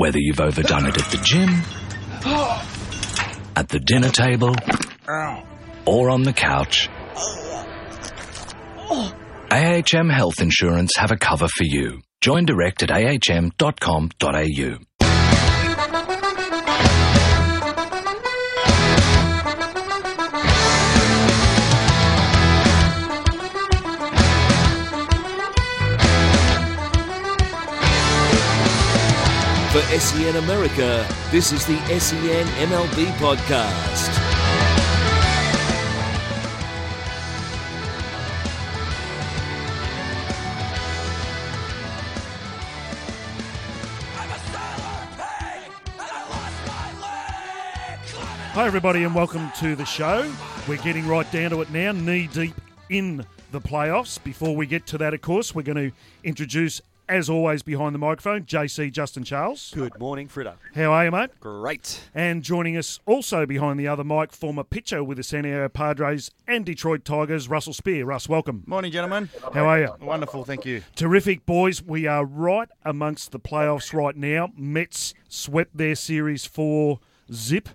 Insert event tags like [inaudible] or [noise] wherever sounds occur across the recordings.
Whether you've overdone it at the gym, at the dinner table, or on the couch, AHM Health Insurance have a cover for you. Join direct at ahm.com.au. For SEN America, this is the SEN MLB podcast. Hi, everybody, and welcome to the show. We're getting right down to it now, knee deep in the playoffs. Before we get to that, of course, we're going to introduce, as always, behind the microphone, JC Justin Charles. Good morning, Fritta. How are you, mate? Great. And joining us also behind the other mic, former pitcher with the San Diego Padres and Detroit Tigers, Russell Spear. Russ, welcome. Morning, gentlemen. How are you? Wonderful, thank you. Terrific, boys. We are right amongst the playoffs right now. Mets swept their series for zip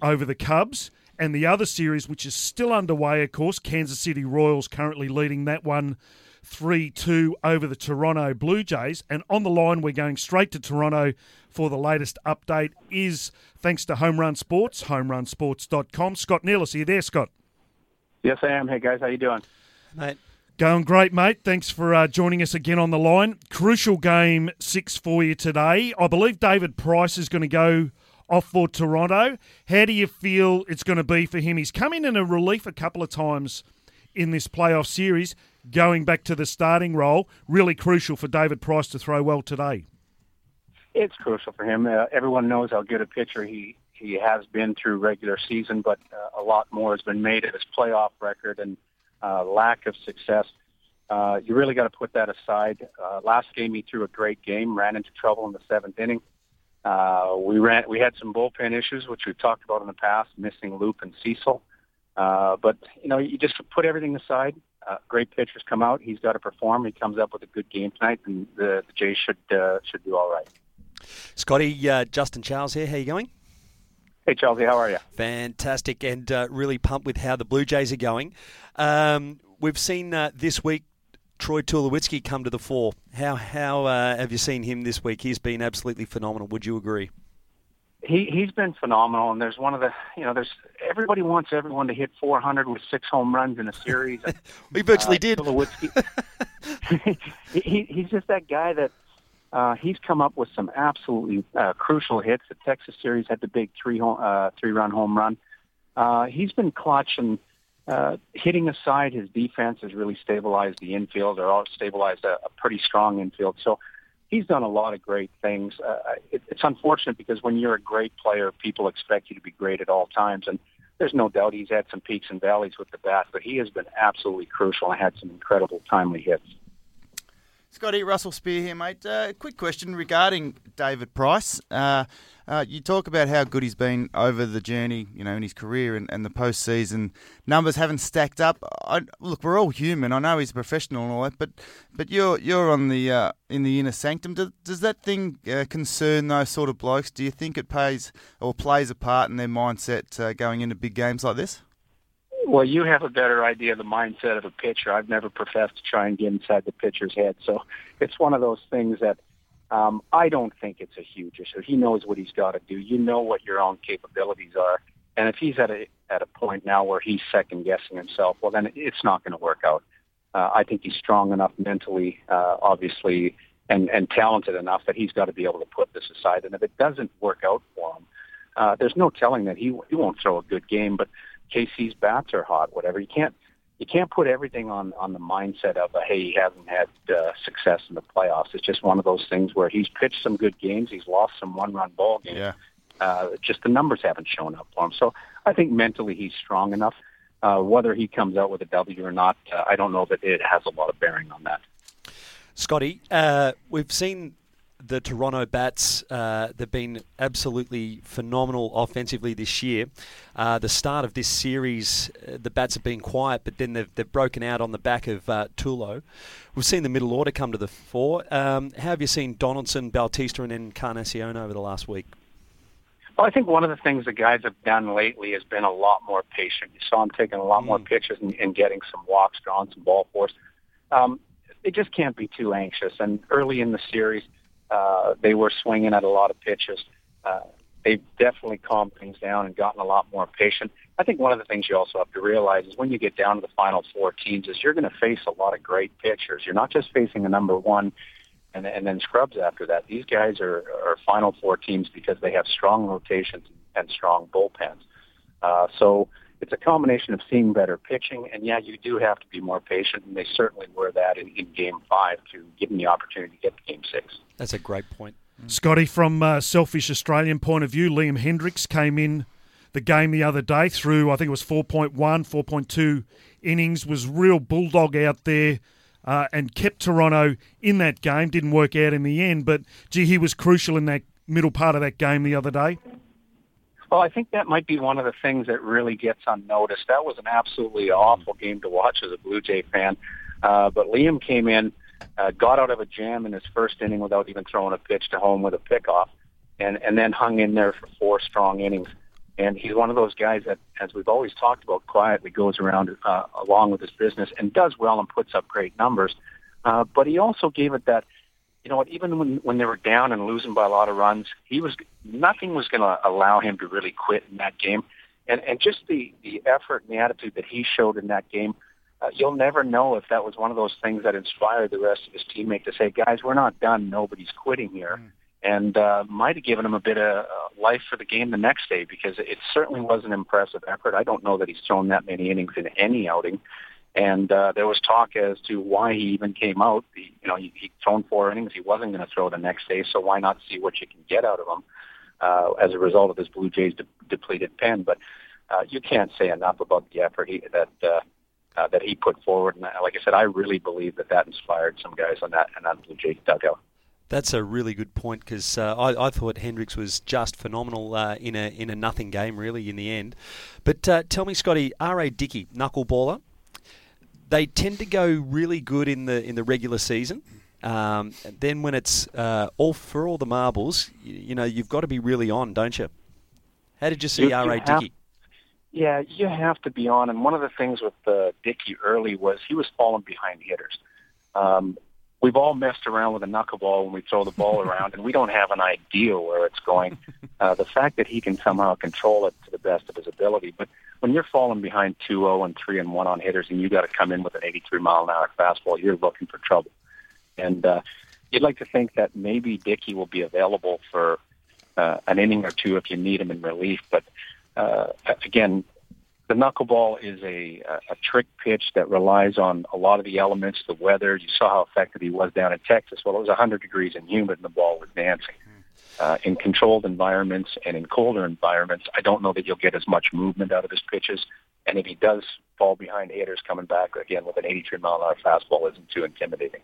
over the Cubs. And the other series, which is still underway, of course, Kansas City Royals currently leading that one 3 2 over the Toronto Blue Jays. And on the line, we're going straight to Toronto for the latest update, is thanks to Home Run Sports, homerunsports.com. Scott Nealis, are you there, Scott? Yes, I am. Hey guys, how you doing? Mate, Going great, mate. Thanks for uh, joining us again on the line. Crucial game six for you today. I believe David Price is going to go off for Toronto. How do you feel it's going to be for him? He's come in in a relief a couple of times in this playoff series, going back to the starting role. Really crucial for David Price to throw well today. It's crucial for him. Uh, everyone knows how good a pitcher he he has been through regular season, but uh, a lot more has been made of his playoff record and uh, lack of success. Uh, you really got to put that aside. Uh, last game he threw a great game, ran into trouble in the seventh inning. Uh, we ran. We had some bullpen issues, which we've talked about in the past, missing Loup and Cecil. Uh, but you know, you just put everything aside. Uh, great pitchers come out. He's got to perform. He comes up with a good game tonight, and the, the Jays should uh, should do all right. Scotty, uh, Justin Charles here. How you going? Hey, JC, how are you? Fantastic, and uh, really pumped with how the Blue Jays are going. Um, we've seen uh, this week Troy Tulowitzki come to the fore. How how uh, have you seen him this week? He's been absolutely phenomenal. Would you agree? He he's been phenomenal, and there's one of the you know there's everybody wants everyone to hit 400 with six home runs in a series. And, [laughs] We virtually uh, did. [laughs] He, he, he's just that guy that uh, he's come up with some absolutely uh, crucial hits. The Texas series had the big three home, uh, three run home run. Uh, he's been clutch and uh, hitting aside. His defense has really stabilized the infield, or all stabilized a, a pretty strong infield. So he's done a lot of great things. Uh, it, it's unfortunate because when you're a great player, people expect you to be great at all times, and there's no doubt he's had some peaks and valleys with the bat, but he has been absolutely crucial and had some incredible timely hits. Scotty, Russell Spear here, mate. Uh, quick question regarding David Price. Uh, uh, you talk about how good he's been over the journey, you know, in his career and, and the postseason. Numbers haven't stacked up. I, look, we're all human. I know he's a professional and all that, but but you're you're on the uh, in the inner sanctum. Does, does that thing uh, concern those sort of blokes? Do you think it pays or plays a part in their mindset uh, going into big games like this? Well, you have a better idea of the mindset of a pitcher. I've never professed to try and get inside the pitcher's head, so it's one of those things that um, I don't think it's a huge issue. He knows what he's got to do. You know what your own capabilities are, and if he's at a at a point now where he's second guessing himself, well, then it's not going to work out. Uh, I think he's strong enough mentally, uh, obviously, and and talented enough that he's got to be able to put this aside. And if it doesn't work out for him, uh, there's no telling that he he won't throw a good game, but KC's bats are hot, whatever. You can't you can't put everything on on the mindset of uh, hey he hasn't had uh, success in the playoffs. It's just one of those things where he's pitched some good games, he's lost some one run ball games. Yeah. Uh, just the numbers haven't shown up for him. So I think mentally he's strong enough. Uh, whether he comes out with a W or not, uh, I don't know that it has a lot of bearing on that. Scotty, uh, we've seen the Toronto Bats. Uh, they've been absolutely phenomenal offensively this year. Uh, the start of this series, uh, the Bats have been quiet, but then they've, they've broken out on the back of uh, Tulo. We've seen the middle order come to the fore. Um, how have you seen Donaldson, Bautista, and Encarnacion over the last week? Well, I think one of the things the guys have done lately has been a lot more patient. You saw them taking a lot mm. more pitches and, and getting some walks, drawing some ball force. Um, they just can't be too anxious. And early in the series, uh, they were swinging at a lot of pitches. Uh, they've definitely calmed things down and gotten a lot more patient. I think one of the things you also have to realize is when you get down to the final four teams is you're going to face a lot of great pitchers. You're not just facing a number one and, and then scrubs after that. These guys are, are final four teams because they have strong rotations and strong bullpens. Uh, so it's a combination of seeing better pitching, and yeah, you do have to be more patient, and they certainly were that in, in Game Five to give them the opportunity to get to Game Six. That's a great point, Scotty. From a selfish Australian point of view, Liam Hendriks came in the game the other day through I think it was 4.1, 4.2 innings, was real bulldog out there. Uh, and kept Toronto in that game. Didn't work out in the end, but gee, he was crucial in that middle part of that game the other day. Well, I think that might be one of the things that really gets unnoticed. That was an absolutely awful game to watch as a Blue Jay fan. Uh, but Liam came in, uh, got out of a jam in his first inning without even throwing a pitch to home with a pickoff, and and then hung in there for four strong innings. And he's one of those guys that, as we've always talked about, quietly goes around uh, along with his business and does well and puts up great numbers. Uh, but he also gave it that you know what, even when when they were down and losing by a lot of runs, he was nothing was going to allow him to really quit in that game, and and just the the effort and the attitude that he showed in that game, uh, you'll never know if that was one of those things that inspired the rest of his teammate to say, guys, we're not done, nobody's quitting here. Mm. And uh, might have given him a bit of uh, life for the game the next day because it certainly was an impressive effort. I don't know that he's thrown that many innings in any outing, and uh, there was talk as to why he even came out. He, you know, he, he'd thrown four innings. He wasn't going to throw the next day, so why not see what you can get out of him uh, as a result of his Blue Jays de- depleted pen? But uh, you can't say enough about the effort he, that uh, uh, that he put forward. And uh, like I said, I really believe that that inspired some guys on that and that Blue Jays dugout. That's a really good point because uh, I, I, thought Hendriks was just phenomenal uh, in a in a nothing game, really, in the end. But uh, tell me, Scotty, R.A. Dickey, knuckleballer, they tend to go really good in the in the regular season. Um, then when it's uh, all for all the marbles, you, you, know you've got to be really on, don't you? How did you see R. A. Dickey? Yeah, you have to be on. And one of the things with uh, Dickey early was he was falling behind hitters. Um, we've all messed around with a knuckleball when we throw the ball around, and we don't have an idea where it's going. [laughs] Uh, the fact that he can somehow control it to the best of his ability, but when you're falling behind 2-0 and 3 and 1 on hitters, and you got to come in with an 83 mile an hour fastball, you're looking for trouble. And uh, you'd like to think that maybe Dickey will be available for uh, an inning or two if you need him in relief, but uh, again, the knuckleball is a, a trick pitch that relies on a lot of the elements, the weather. You saw how effective he was down in Texas. Well, it was 100 degrees and humid, and the ball was dancing. Uh, in controlled environments and in colder environments, I don't know that you'll get as much movement out of his pitches. And if he does fall behind hitters coming back again with an 83 mile an hour fastball, isn't too intimidating.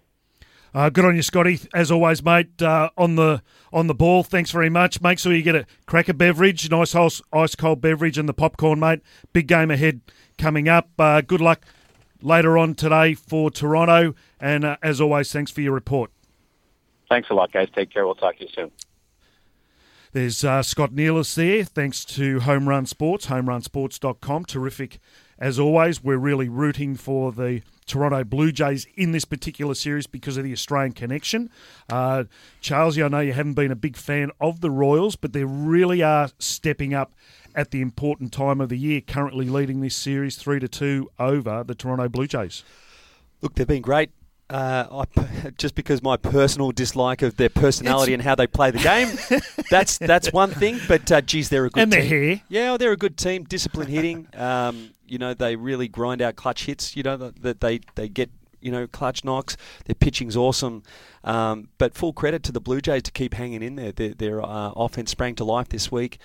Uh, good on you, Scotty. As always, mate. Uh, on the on the ball. Thanks very much. Make sure you get a cracker beverage, nice ice ice cold beverage, and the popcorn, mate. Big game ahead coming up. Uh, good luck later on today for Toronto. And uh, as always, thanks for your report. Thanks a lot, guys. Take care. We'll talk to you soon. There's uh, Scott Nealis there. Thanks to Home Run Sports, homerunsports.com. Terrific as always. We're really rooting for the Toronto Blue Jays in this particular series because of the Australian connection. Uh, Charles, I know you haven't been a big fan of the Royals, but they really are stepping up at the important time of the year, currently leading this series 3 to 2 over the Toronto Blue Jays. Look, they've been great. Uh, I, [laughs] just because my personal dislike of their personality it's, and how they play the game, [laughs] that's that's one thing. But uh, geez, they're a good and team. their hair, yeah, they're a good team. Discipline hitting, um, you know, they really grind out clutch hits. You know that they they get you know clutch knocks. Their pitching's awesome. Um, but full credit to the Blue Jays to keep hanging in there. Their, their uh, offense sprang to life this week,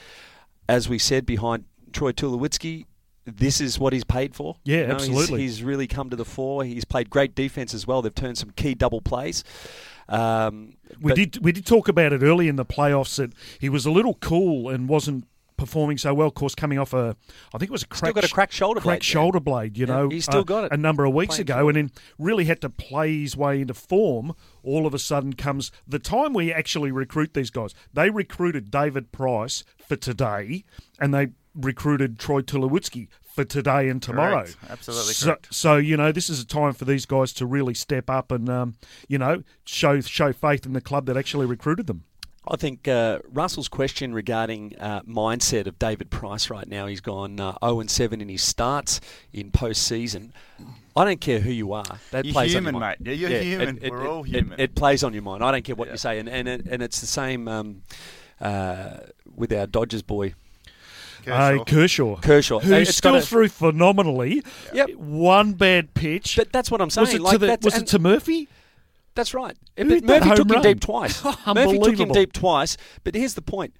as we said behind Troy Tulowitzki this is what he's paid for. Yeah, you know, absolutely. He's, he's, really come to the fore. He's played great defense as well. They've turned some key double plays. Um, We but- did we did talk about it early in the playoffs that he was a little cool and wasn't performing so well. Of course, coming off a I think it was a crack, got a cracked shoulder cracked blade, yeah. shoulder blade. You Yeah, know, he's still uh, got it. a number of weeks Playing ago, and then really had to play his way into form. All of a sudden comes the time we actually recruit these guys. They recruited David Price for today, and they recruited Troy Tulowitzki for today and tomorrow. Correct. Absolutely so, correct. So you know, this is a time for these guys to really step up and um, you know show show faith in the club that actually recruited them. I think uh, Russell's question regarding uh, mindset of David Price right now, he's gone uh, 0 and 7 in his starts in postseason. I don't care who you are. That You're plays human, on your mind. mate. You're human. We're all human. It, plays on your mind. I don't care what you say, and and it, and it's the same um, uh, with our Dodgers boy Uh, Kershaw. Kershaw. Who It's still got a- threw phenomenally. Yep. One bad pitch. But that's what I'm saying. was it like to the, that's, was and- it to Murphy? That's right. Who But Murphy home took him deep twice. [laughs] Murphy took him deep twice. But here's the point.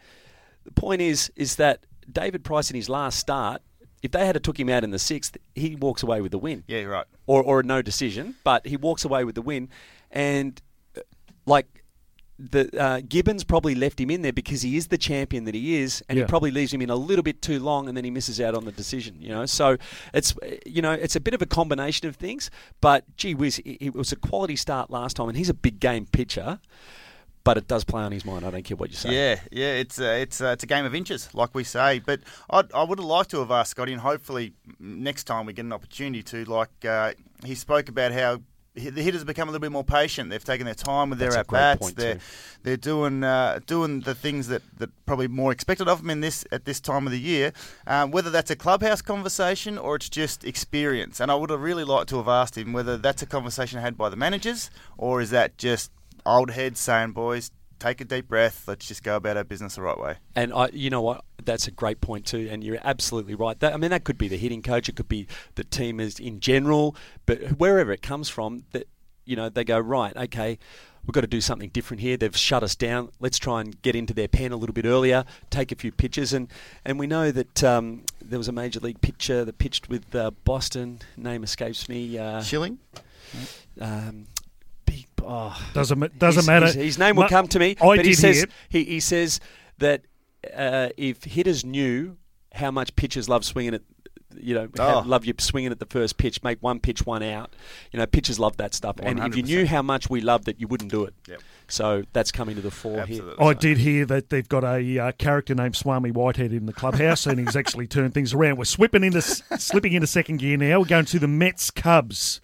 The point is is that David Price in his last start, if they had took him out in the sixth, he walks away with the win. Yeah, right. Or or a no decision, but he walks away with the win. And uh, like the uh, Gibbons probably left him in there because he is the champion that he is, and Yeah. he probably leaves him in a little bit too long, and then he misses out on the decision. You know, so it's you know it's a bit of a combination of things. But gee whiz, it, it was a quality start last time, and he's a big game pitcher. But it does play on his mind. I don't care what you say. Yeah, yeah, it's a, it's a, it's a game of inches, like we say. But I'd, I would have liked to have asked Scotty, and hopefully next time we get an opportunity to. Like uh, he spoke about how hi- the hitters have become a little bit more patient. They've taken their time with their at bats. They're too. they're doing uh, doing the things that, that probably more expected of them in this at this time of the year. Um, whether that's a clubhouse conversation or it's just experience, and I would have really liked to have asked him whether that's a conversation had by the managers or is that just old heads saying, "Boys, take a deep breath. Let's just go about our business the right way." And I, you know what? That's a great point too, and you're absolutely right. That, I mean, that could be the hitting coach, it could be the team as in general, but wherever it comes from, that you know they go right. Okay, we've got to do something different here. They've shut us down. Let's try and get into their pen a little bit earlier, take a few pitches, and and we know that um, there was a major league pitcher that pitched with uh, Boston. Name escapes me. Uh, Schilling. um. Oh, Doesn't doesn't his, matter. His, his name will Ma- come to me. I but he did says hear- he, he says that uh, if hitters knew how much pitchers love swinging at, you know, Oh. have- love you swinging at the first pitch, make one pitch, one out. You know, pitchers love that stuff. And if you knew how much we loved it, you wouldn't do it. Yep. So that's coming to the fore here. Absolutely. I did hear that they've got a uh, character named Swami Whitehead in the clubhouse, and he's actually turned things around. We're slipping into slipping into second gear now. We're going to the Mets Cubs.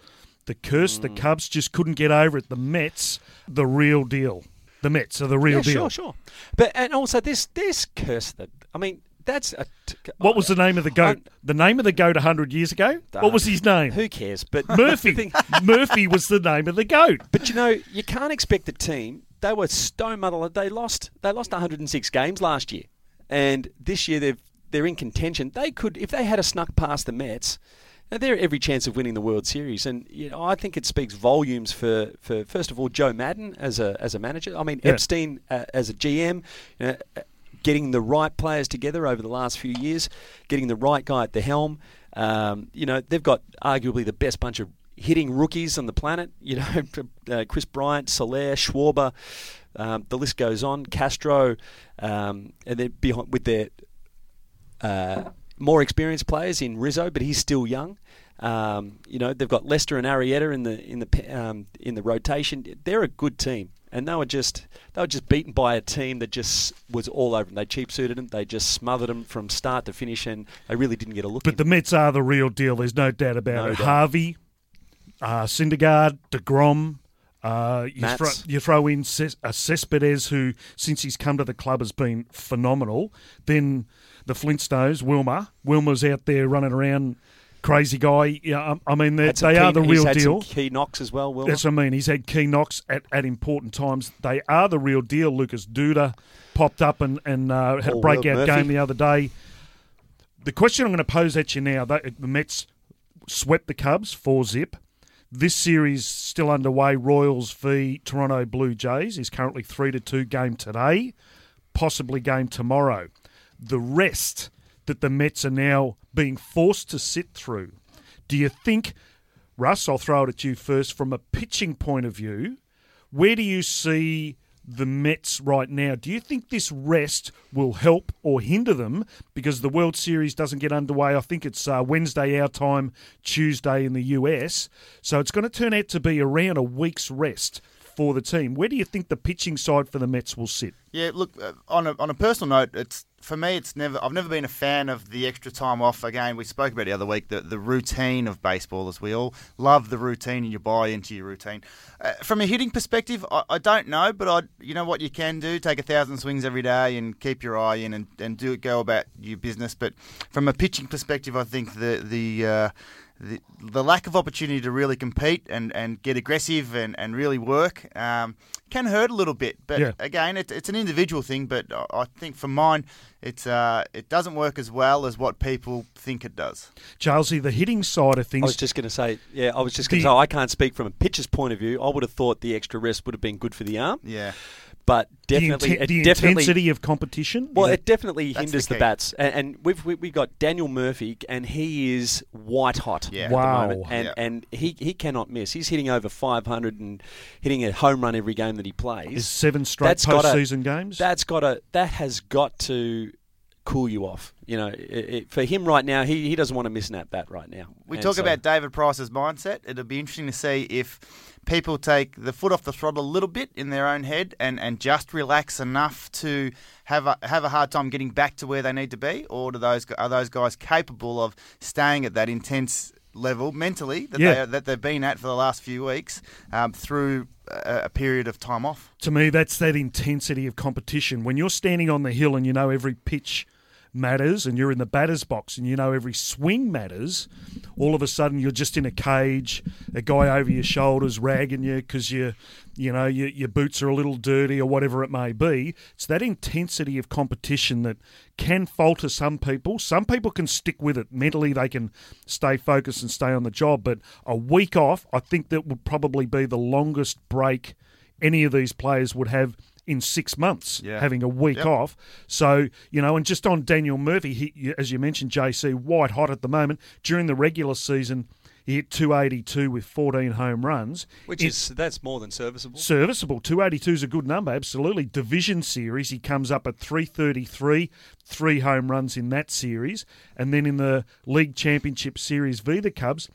The curse, Mm. the Cubs just couldn't get over it. The Mets, the real deal. The Mets are the real yeah, deal. sure, sure. But and also this this curse that I mean that's a t- What was the name of the goat? I- the name of the goat hundred years ago. What was his name? Who cares? But [laughs] Murphy. [laughs] Murphy was the name of the goat. But you know, you can't expect a team. They were stone mother. They lost. They lost 106 games last year, and this year they've they're in contention. They could, if they had a snuck past the Mets, now they're every chance of winning the World Series. And you know, I think it speaks volumes for, for first of all Joe Maddon as a as a manager. I mean Yeah. Epstein uh, as a GM. You know, uh, Getting the right players together over the last few years, getting the right guy at the helm. Um, you know, they've got arguably the best bunch of hitting rookies on the planet. You know, [laughs] uh, Kris Bryant, Soler, Schwarber, um, the list goes on. Castro, um, and then behind with their uh, more experienced players in Rizzo, but he's still young. Um, you know, they've got Lester and Arrieta in the in the um, in the rotation. They're a good team, and they were just they were just beaten by a team that just was all over them. They cheap suited them. They just smothered them from start to finish, and they really didn't get a look. But in. the Mets are the real deal. There's no doubt about No it. doubt. Harvey, uh, Syndergaard, Degrom. Uh, you, throw, you throw in Ces- uh, Cespedes, who since he's come to the club has been phenomenal. Then the Flintstones, Wilmer. Wilmer's out there running around, crazy guy. Yeah, I, mean they, some are key- the real deal. Key knocks as well. Will That's what I mean. He's had key knocks at, at important times. They are the real deal. Lucas Duda popped up and, and uh, had a All-world breakout game the other day. The question I'm going to pose at you now: the Mets swept the Cubs four zip. This series still underway. Royals v Toronto Blue Jays is currently three to two. Game today, possibly game tomorrow. The rest that the Mets are now being forced to sit through. Do you think, Russ? I'll throw it at you first. From a pitching point of view, Where do you see the Mets right now? Do you think this rest will help or hinder them because the World Series doesn't get underway? I think it's uh, Wednesday our time, Tuesday in the US. So it's going to turn out to be around a week's rest for the team. Where do you think the pitching side for the Mets will sit? Yeah, look, uh, on a, on a personal note, it's for me, it's never. I've never been a fan of the extra time off. Again, we spoke about it the other week the the routine of baseball, as we all love the routine, and you buy into your routine. Uh, from a hitting perspective, I, I don't know, but I, you know what you can do: take a thousand swings every day and keep your eye in, and, and do go about your business. But from a pitching perspective, I think the the uh, the, the lack of opportunity to really compete and, and get aggressive and, and really work um, can hurt a little bit. But Yeah. again, it, it's an individual thing. But I- I think for mine, it's uh, it doesn't work as well as what people think it does. Charlesy, the hitting side of things. I was just going to say, yeah, I was just going to say, I can't speak from a pitcher's point of view. I would have thought the extra rest would have been good for the arm, Yeah. But the, definitely, inten- the definitely, intensity of competition. well, Is it definitely That's hinders the the, bats, and, and we've we, we got Daniel Murphy, and he is white hot Yeah. at Wow. the moment, and Yeah. and he he cannot miss. He's hitting over 500 and hitting a home run every game that he plays. is seven straight That's gotta- postseason games. That's got to that has got to cool you off. You know, it, it, for him right now, he, he doesn't want to miss an at bat right now. We And talk so- about David Price's mindset. It'll be interesting to see if people take the foot off the throttle a little bit in their own head and, and just relax enough to have a have a hard time getting back to where they need to be, or do those are those guys capable of staying at that intense level mentally that Yeah. they that they've been at for the last few weeks um, through a, a period of time off? to me, that's that intensity of competition. When you're standing on the hill and you know every pitch matters and you're in the batter's box and you know every swing matters, all of a sudden you're just in a cage, a guy over your shoulders ragging you because you, you know, your, your boots are a little dirty or whatever it may be. It's that intensity of competition that can falter some people. Some people can stick with it mentally; they can stay focused and stay on the job. But a week off, I think that would probably be the longest break any of these players would have in six months, Yeah. having a week Yep. off. So, you know, and just on Daniel Murphy, he, as you mentioned, JC, white hot at the moment. During the regular season, he hit 282 with 14 home runs. which It- is that's more than serviceable. serviceable. 282 is a good number, absolutely. Division series, he comes up at 333, three home runs in that series. And then in the League Championship Series v the Cubs,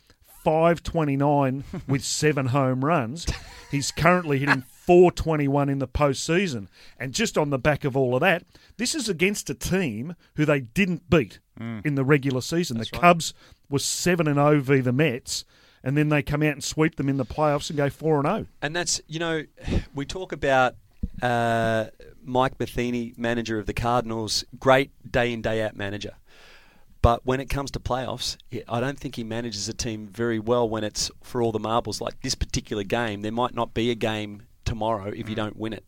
529 [laughs] with seven home runs. He's currently hitting 421 in the postseason. And just on the back of all of that, this is against a team who they didn't beat in the regular season. the Cubs were 7 and 0 v the Mets. And then they come out and sweep them in the playoffs and go 4 and oh. 0. And that's you know, we talk about uh, Mike Matheny, manager of the Cardinals, great day in day out manager. But when it comes to playoffs, I don't think he manages a team very well when it's for all the marbles. Like this particular game, there might not be a game tomorrow if you don't win it.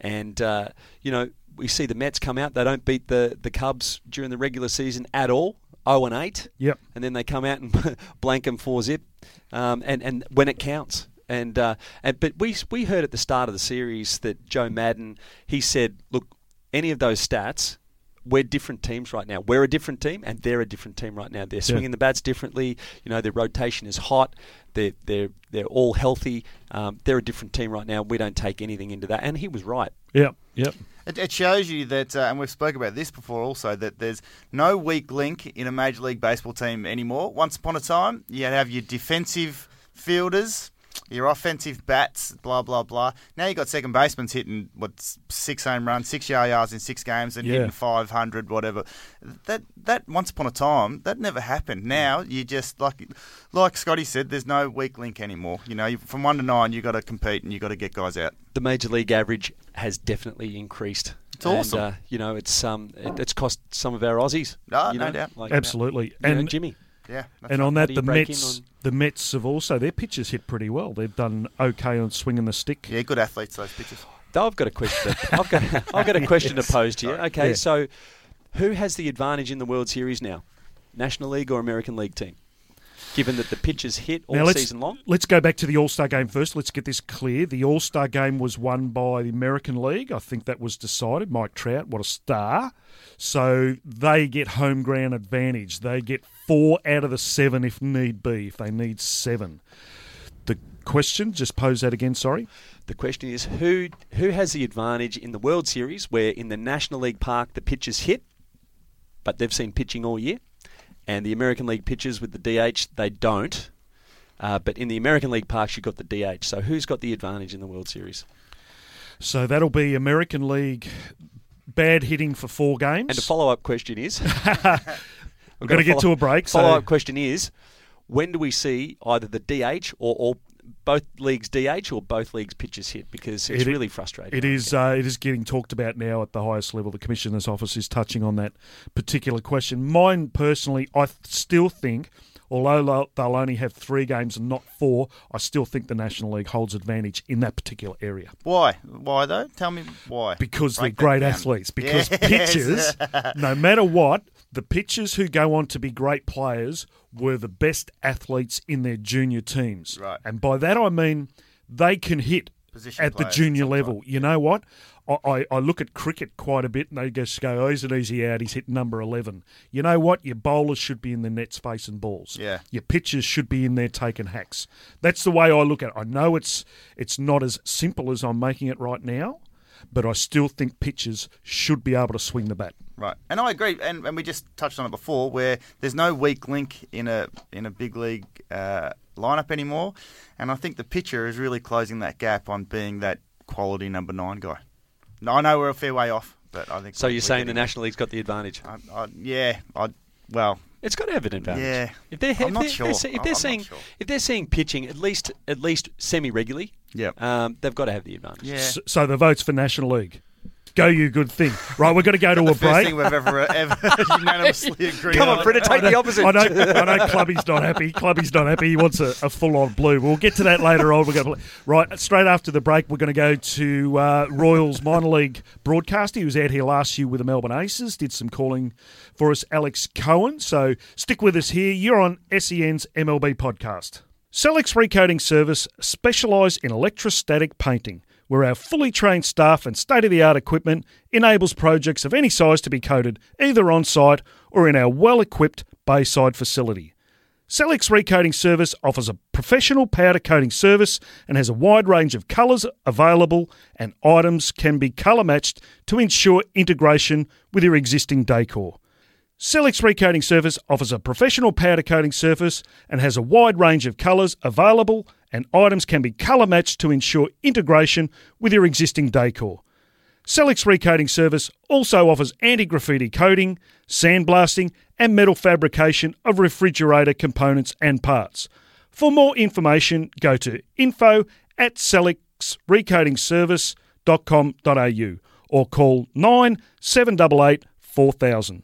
And uh, you know, we see the Mets come out; they don't beat the the Cubs during the regular season at all, zero and eight Yep. and then they come out and [laughs] blank them four zip, um, and and when it counts. And uh, and but we we heard at the start of the series that Joe Maddon he said, look, any of those stats. We're different teams right now. We're a different team, and they're a different team right now. They're swinging the bats differently. You know, their rotation is hot. They're they're they're all healthy. Um, they're a different team right now. We don't take anything into that, and he was right. Yep. Yep. It, it shows you that, uh, and we've spoke about this before also, that there's no weak link in a Major League Baseball team anymore. Once upon a time, you'd have your defensive fielders, your offensive bats, blah, blah, blah. Now you've got second basemen hitting, what, six home runs, six yard yards in six games and Yeah. hitting 500, whatever. That, that once upon a time, that never happened. Now you just, like like Scotty said, there's no weak link anymore. You know, from one to nine, you've got to compete and you've got to get guys out. the major league average has definitely increased. It's awesome. And, uh, you know, it's um, it, it's cost some of our Aussies. Ah, you no know, doubt. like, Absolutely. you know, And Jimmy. Yeah. that's and on How that, the you break in Mets, on- the Mets have also their pitchers hit pretty well. They've done okay on swinging the stick. Yeah, good athletes, those pitchers. Though I've got a question. To, I've got I've got a [laughs] question to pose to you. Okay, Yeah. so who has the advantage in the World Series now? National League or American League team? Given that the pitchers hit all now season long. let's go back to the All Star game first. Let's get this clear. The All Star game was won by the American League. I think that was decided. Mike Trout, what a star! So they get home ground advantage. They get four out of the seven if need be. If they need seven. The question. Just pose that again. Sorry. The question is who who has the advantage in the World Series, where in the National League Park the pitches hit, but they've seen pitching all year, and the American League pitchers with the DH they don't. Uh, but in the American League parks, you've got the DH. So who's got the advantage in the World Series? So that'll be American League bad hitting for four games. And the follow up question is [laughs] We're going to get to a break. Follow So up question is when do we see either the DH or, or both leagues DH or both leagues pitchers hit? Because it's It really frustrating. it is uh, it is getting talked about now at the highest level. The commissioner's office is touching on that particular question. Mine personally, I still think. Although they'll- they'll only have three games and not four, I still think the National League holds advantage in that particular area Why? Why though? Tell me why. because Break they're great down. athletes. [laughs] Because Yes. pitchers, no matter what, the pitchers who go on to be great players were the best athletes in their junior teams. Right. And by that I mean they can hit Position at the junior level. You know what? I, I, I look at cricket quite a bit and they just go, oh, he's an easy out. He's hit number 11. You know what? Your bowlers should be in the nets facing balls. Yeah. Your pitchers should be in there taking hacks. That's the way I look at it. I know it's it's not as simple as I'm making it right now, but I still think pitchers should be able to swing the bat. Right, and I agree, and, and we just touched on it before, where there's no weak link in a in a big league uh, lineup anymore, and I think the pitcher is really closing that gap on being that quality number nine guy. No, I know we're a fair way off, but I think. so we're you're saying the getting National League's got the advantage? I, I, yeah, I well, It's got to have an advantage. Yeah. If they're, I'm if not they're, sure. If they're, I'm- they're I'm seeing sure. if they're seeing pitching at least at least semi regularly, Yep. um, they've got to have the advantage. yeah. S- So the votes for National League. Go you good thing. Right, we're going to go to a First break. thing we've ever ever [laughs] unanimously agreed Come on. on, Fritta, take the opposite. I know, I know Clubby's not happy. [laughs] Clubby's not happy. He wants a, a full on blue. We'll get to that later on. We're going to right straight after the break. We're going to go to uh, Royals minor league broadcaster. He was out here last year with the Melbourne Aces. Did some calling for us, Alex Cohen. So stick with us here. You're on SEN's MLB podcast. Celex Recoating Service specialise in electrostatic painting, where our fully trained staff and state of the art equipment enables projects of any size to be coated either on site or in our well equipped Bayside facility. Celex Recoating Service offers a professional powder coating service and has a wide range of colours available, and items can be colour matched to ensure integration with your existing decor. Celex Recoating Surface offers a professional powder coating surface and has a wide range of colours available, and items can be colour matched to ensure integration with your existing decor. Celex Recoating Service also offers anti graffiti coating, sandblasting, and metal fabrication of refrigerator components and parts. For more information, go to info at selexrecoatingservice.com.au or call 9788 4000.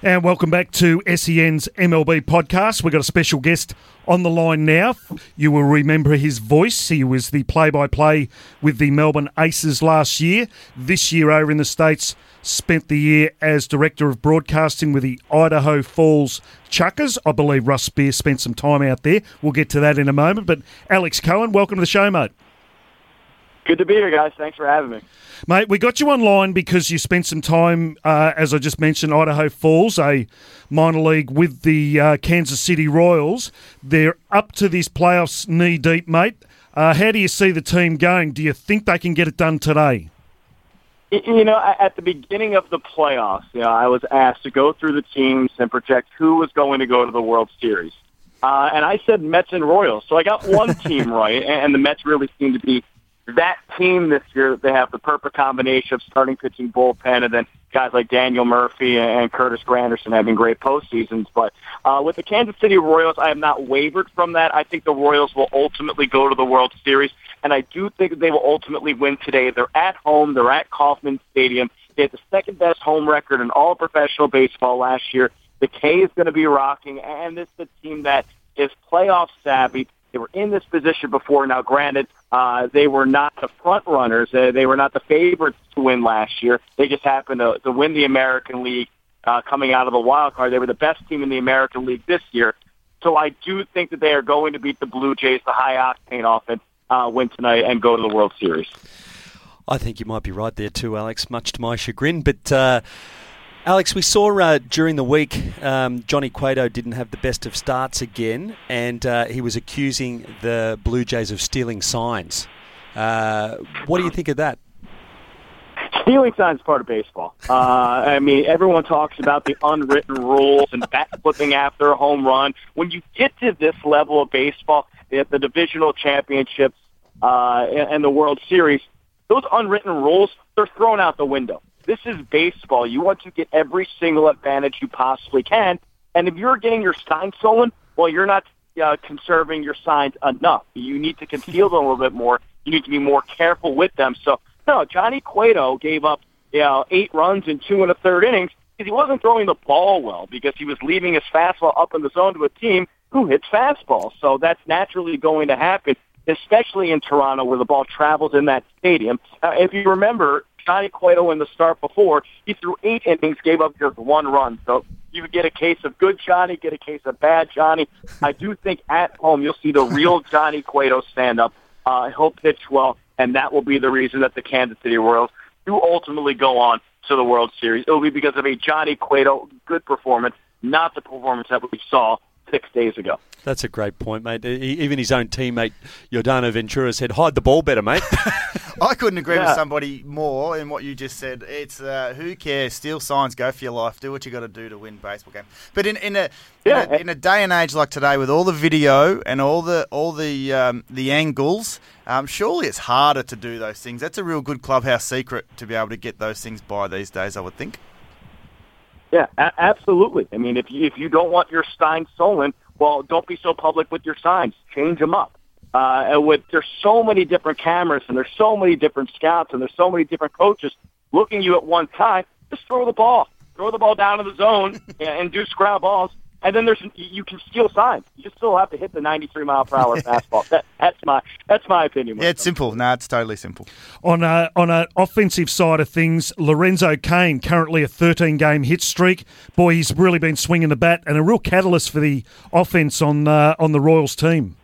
And welcome back to SEN's MLB podcast. We've got a special guest on the line now. You will remember his voice. He was the play by play with the Melbourne Aces last year. This year, over in the States, spent the year as Director of Broadcasting with the Idaho Falls Chukars. I believe Russ Spear spent some time out there. We'll get to that in a moment. But Alex Cohen, welcome to the show, mate. Good to be here, guys. Thanks for having me. Mate, we got you online because you spent some time, uh, as I just mentioned, Idaho Falls, a minor league with the uh, Kansas City Royals. They're up to this playoffs knee deep, mate. Uh, how do you see the team going? Do you think they can get it done today? You know, at the beginning of the playoffs, you know, I was asked to go through the teams and project who was going to go to the World Series. Uh, and I said Mets and Royals. So I got one [laughs] team right, and the Mets really seem to be that team this year. They have the perfect combination of starting pitching bullpen and then guys like Daniel Murphy and Curtis Granderson having great postseasons. But uh, with the Kansas City Royals, I have not wavered from that. I think the Royals will ultimately go to the World Series, and I do think they will ultimately win today. They're at home. They're at Kauffman Stadium. They had the second best home record in all professional baseball last year. The K is going to be rocking, and this is a team that is playoff savvy. They were in this position before. Now, granted, uh, they were not the front runners. Uh, they were not the favorites to win last year. They just happened to, to win the American League uh, coming out of the wild card. They were the best team in the American League this year. So I do think that they are going to beat the Blue Jays, the high octane offense, uh, win tonight and go to the World Series. I think you might be right there too, Alex, much to my chagrin. But uh, Alex, we saw uh, during the week um, Johnny Cueto didn't have the best of starts again, and uh, he was accusing the Blue Jays of stealing signs. Uh, what do you think of that? Stealing signs is part of baseball. Uh, I mean, everyone talks about the unwritten rules and bat flipping after a home run. When you get to this level of baseball, at the divisional championships uh, and, the World Series, those unwritten rules they're thrown out the window. This is baseball. You want to get every single advantage you possibly can, and if you're getting your signs stolen, well, you're not uh, conserving your signs enough. You need to conceal them a little bit more. You need to be more careful with them. So, no, Johnny Cueto gave up you know, eight runs in two and a third innings because he wasn't throwing the ball well because he was leaving his fastball up in the zone to a team who hits fastballs. So that's naturally going to happen, especially in Toronto where the ball travels in that stadium. Uh, if you remember, Johnny Cueto in the start before, he threw eight innings, gave up just one run. So you would get a case of good Johnny, get a case of bad Johnny. I do think at home you'll see the real [laughs] Johnny Cueto stand up. Uh, he'll pitch well, and that will be the reason that the Kansas City Royals do ultimately go on to the World Series. It will be because of a Johnny Cueto good performance, not the performance that we saw six days ago. That's a great point, mate. Even his own teammate, Yordano Ventura, said, hide the ball better, mate. [laughs] [laughs] I couldn't agree yeah. with somebody more in what you just said. It's uh, who cares? Steal signs, go for your life, do what you got to do to win baseball game. But in, in a yeah. in a, in a day and age like today, with all the video and all the all the um, the angles, um, surely it's harder to do those things. That's a real good clubhouse secret to be able to get those things by these days. I would think. Yeah, a- absolutely. I mean, if you, if you don't want your sign stolen, well, don't be so public with your signs. Change them up. Uh, and with there's so many different cameras and there's so many different scouts and there's so many different coaches looking you at one time. Just throw the ball, throw the ball down to the zone [laughs] and do scrap balls and then there's you can steal signs. You still have to hit the 93 mile per hour [laughs] fastball. That, that's my that's my opinion. Yeah, it's simple. No, it's totally simple. On a, on an offensive side of things, Lorenzo Cain currently a 13 game hit streak. Boy, he's really been swinging the bat and a real catalyst for the offense on uh, on the Royals team.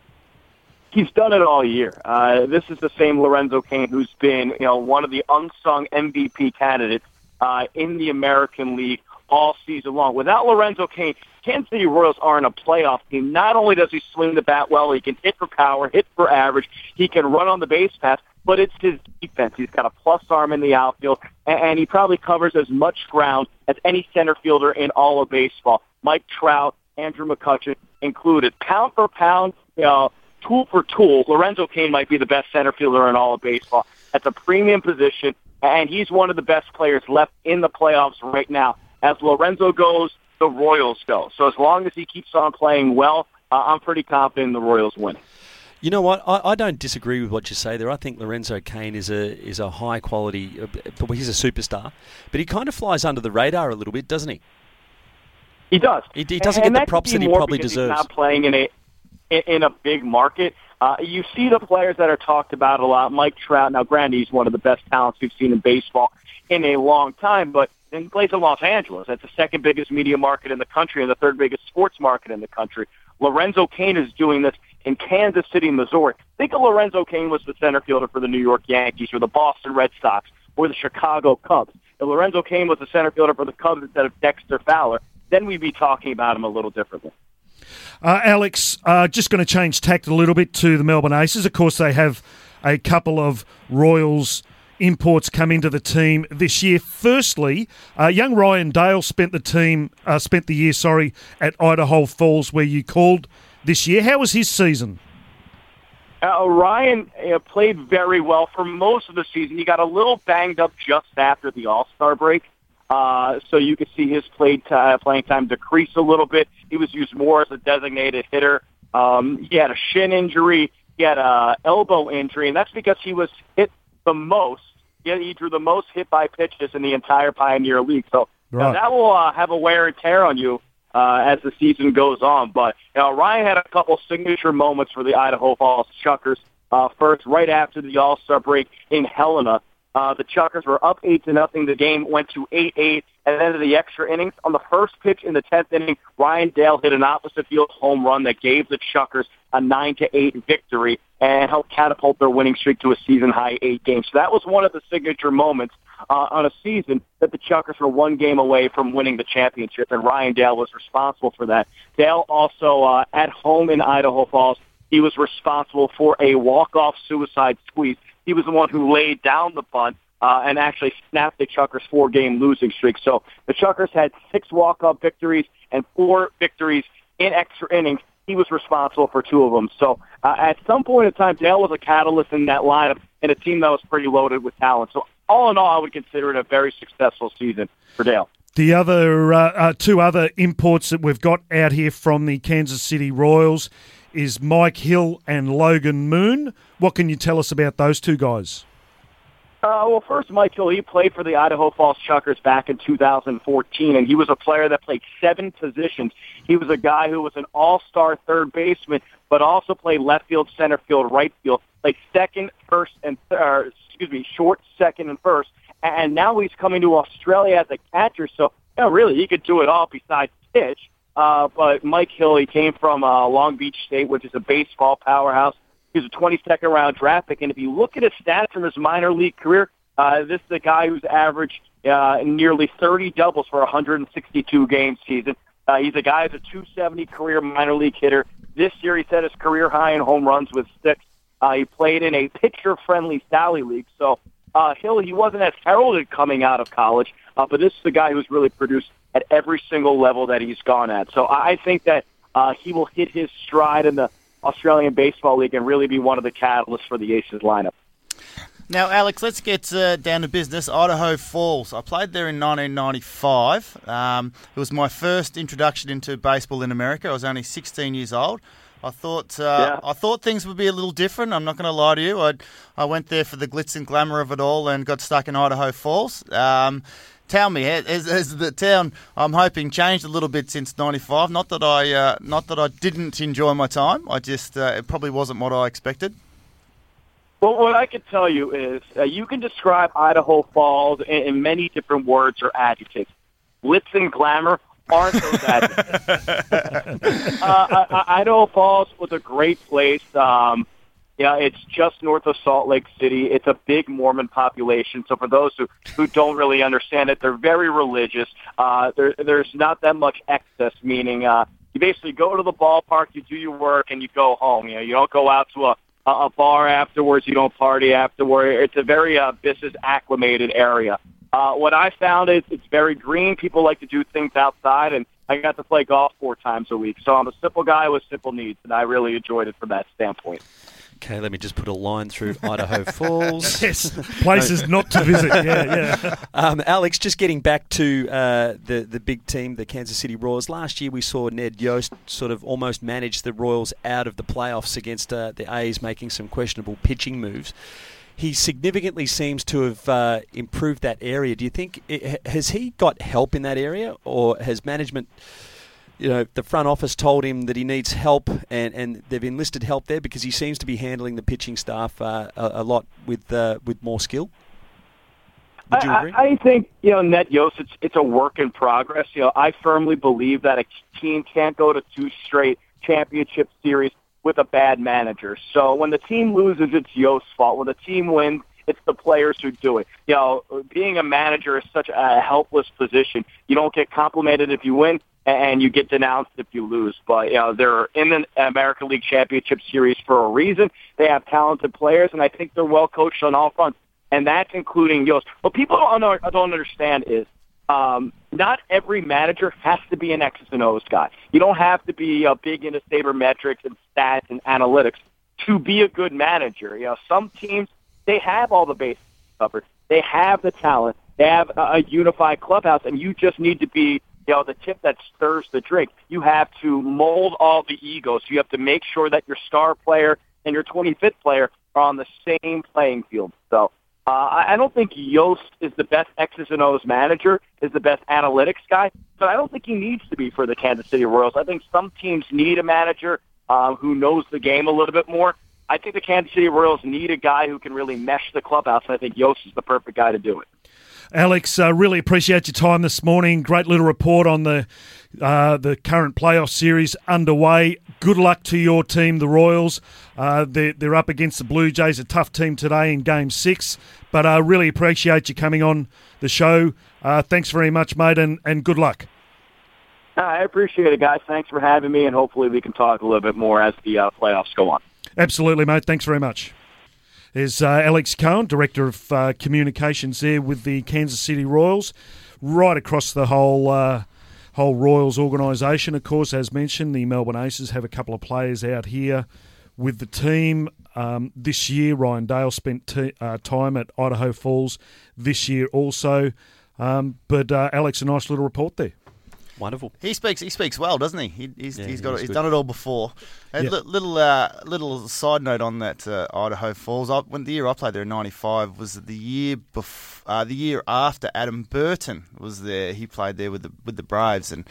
He's done it all year. Uh, this is the same Lorenzo Cain who's been you know one of the unsung MVP candidates uh, in the American League all season long. Without Lorenzo Cain, Kansas City Royals aren't a playoff team. Not only does he swing the bat well, he can hit for power, hit for average, he can run on the base pass, but it's his defense. He's got a plus arm in the outfield, and he probably covers as much ground as any center fielder in all of baseball. Mike Trout, Andrew McCutchen included. Pound for pound, you know, tool for tool, Lorenzo Cain might be the best center fielder in all of baseball. That's a premium position, and he's one of the best players left in the playoffs right now as Lorenzo goes, the Royals go. So as long as he keeps on playing well, uh, I'm pretty confident the Royals win. You know what? I, I, don't disagree with what you say there. I think Lorenzo Cain is a is a high quality. Uh, he's a superstar, but he kind of flies under the radar a little bit, doesn't he? He does. He, he doesn't and, get and the props that he probably deserves. He's not playing in a in a big market. Uh, you see the players that are talked about a lot. Mike Trout. Now, granted, he's one of the best talents we've seen in baseball in a long time, but and he plays in Los Angeles. That's the second biggest media market in the country and the third biggest sports market in the country. Lorenzo Cain is doing this in Kansas City, Missouri. Think of Lorenzo Cain was the center fielder for the New York Yankees or the Boston Red Sox or the Chicago Cubs. If Lorenzo Cain was the center fielder for the Cubs instead of Dexter Fowler, then we'd be talking about him a little differently. Uh, Alex, uh, just going to change tact a little bit to the Melbourne Aces. Of course, they have a couple of Royals imports come into the team this year. Firstly, uh, young Ryan Dale spent the team uh, spent the year sorry at Idaho Falls where you called this year. How was his season? Uh, Ryan uh, played very well for most of the season. He got a little banged up just after the All Star break, uh, so you could see his play t- uh, playing time decrease a little bit. He was used more as a designated hitter. Um, he had a shin injury. He had a elbow injury, and that's because he was hit the most. He, he drew the most hit by pitches in the entire Pioneer League. So right. that will uh, have a wear and tear on you uh, as the season goes on. But you know, Ryan had a couple signature moments for the Idaho Falls Chukars. Uh, first, right after the All Star break in Helena, uh, the Chukars were up eight to nothing. The game went to eight eight, and then to the extra innings. On the first pitch in the tenth inning, Ryan Dale hit an opposite field home run that gave the Chukars a nine to eight victory and helped catapult their winning streak to a season high eight games. So that was one of the signature moments uh, on a season that the Chukars were one game away from winning the championship, and Ryan Dale was responsible for that. Dale also uh, at home in Idaho Falls, he was responsible for a walk-off suicide squeeze. He was the one who laid down the bunt uh, and actually snapped the Chukars' four-game losing streak. So the Chukars had six walk-off victories and four victories in extra innings. He was responsible for two of them. So uh, at some point in time, Dale was a catalyst in that lineup and a team that was pretty loaded with talent. So all in all, I would consider it a very successful season for Dale. The other uh, uh, two other imports that we've got out here from the Kansas City Royals is Mike Hill and Logan Moon. What can you tell us about those two guys? Uh, well, first, Mike Hill, he played for the Idaho Falls Chukars back in 2014, and he was a player that played seven positions. He was a guy who was an all-star third baseman, but also played left field, center field, right field, like second, first, and uh, excuse me, short, second, and first. And now he's coming to Australia as a catcher, so you know, really he could do it all besides pitch. Uh, but Mike Hill, he came from uh, Long Beach State, which is a baseball powerhouse. He was a 22nd round draft pick, and if you look at his stats from his minor league career, uh, this is a guy who's averaged uh, nearly 30 doubles for 162 game season. Uh, he's a guy who's a 270 career minor league hitter. This year, he set his career high in home runs with six. Uh, he played in a pitcher-friendly Sally League, so uh, Hill he wasn't as heralded coming out of college, uh, but this is the guy who's really produced at every single level that he's gone at. So I think that uh, he will hit his stride in the Australian Baseball League and really be one of the catalysts for the Aces lineup. Now, Alex, let's get uh, down to business. Idaho Falls. I played there in 1995. Um, it was my first introduction into baseball in America. I was only 16 years old. I thought uh, yeah. I thought things would be a little different. I'm not going to lie to you. I I went there for the glitz and glamour of it all and got stuck in Idaho Falls. Um, tell me, has, has, the town I'm hoping changed a little bit since '95? Not that I uh, not that I didn't enjoy my time. I just uh, it probably wasn't what I expected. Well, what I can tell you is uh, you can describe Idaho Falls in, in many different words or adjectives. Glitz and glamour aren't those [laughs] adjectives. uh, Idaho Falls was a great place. Um, yeah, it's just north of Salt Lake City. It's a big Mormon population. So for those who, who don't really understand it, they're very religious. Uh, there, there's not that much excess, meaning uh, you basically go to the ballpark, you do your work, and you go home. You know, you don't go out to a a bar afterwards. You don't party afterward. It's a very uh, business acclimated area. Uh, what I found is it's very green. People like to do things outside, and I got to play golf four times a week. So I'm a simple guy with simple needs, and I really enjoyed it from that standpoint. Okay, let me just put a line through Idaho [laughs] Falls. yes, [laughs] places not to visit. Yeah, yeah. [laughs] Um, Alex, just getting back to uh, the the big team, the Kansas City Royals. Last year, we saw Ned Yost sort of almost manage the Royals out of the playoffs against uh, the A's, making some questionable pitching moves. He significantly seems to have uh, improved that area. Do you think has he got help in that area, or has management? You know, the front office told him that he needs help, and, and they've enlisted help there because he seems to be handling the pitching staff uh, a, a, lot with uh, with more skill. Would you agree? I, I think you know, Ned Yost, it's it's a work in progress. You know, I firmly believe that a team can't go to two straight championship series with a bad manager. So when the team loses, it's Yost's fault. When the team wins, it's the players who do it. You know, being a manager is such a helpless position. You don't get complimented if you win and you get denounced if you lose. But you know they're in the American League Championship Series for a reason. They have talented players, and I think they're well coached on all fronts, and that's including Yost. What people don't, understand is um, not every manager has to be an X's and O's guy. You don't have to be uh, big into sabermetrics and stats and analytics to be a good manager. You know, some teams they have all the bases covered. They have the talent. They have a unified clubhouse, and you just need to be you know, the tip that stirs the drink. You have to mold all the egos. You have to make sure that your star player and your 25th player are on the same playing field. So uh, I don't think Yost is the best X's and O's manager, is the best analytics guy, but I don't think he needs to be for the Kansas City Royals. I think some teams need a manager uh, who knows the game a little bit more. I think the Kansas City Royals need a guy who can really mesh the clubhouse, and I think Yost is the perfect guy to do it. Alex, uh, really appreciate your time this morning. Great little report on the uh, the current playoff series underway. good luck to your team, the Royals. Uh, they're, they're up against the Blue Jays, a tough team today in Game Six. But I really appreciate you coming on the show. Uh, thanks very much, mate, and, and good luck. I appreciate it, guys. Thanks for having me, and hopefully we can talk a little bit more as the uh, playoffs go on. Absolutely, mate. Thanks very much. There's uh, Alex Cohen, Director of uh, Communications there with the Kansas City Royals, right across the whole uh, whole Royals organisation. Of course, as mentioned, the Melbourne Aces have a couple of players out here with the team. Um, this year, Ryan Dale spent t- uh, time at Idaho Falls this year also. Um, but uh, Alex, a nice little report there. Wonderful. He speaks. He speaks well, doesn't he? he he's Yeah, he's got. he's He's good. done it all before. A Yeah. little uh, little side note on that uh, Idaho Falls. I, when the year I played there in '95 was the year bef- uh, the year after Adam Burton was there. He played there with the with the Braves, and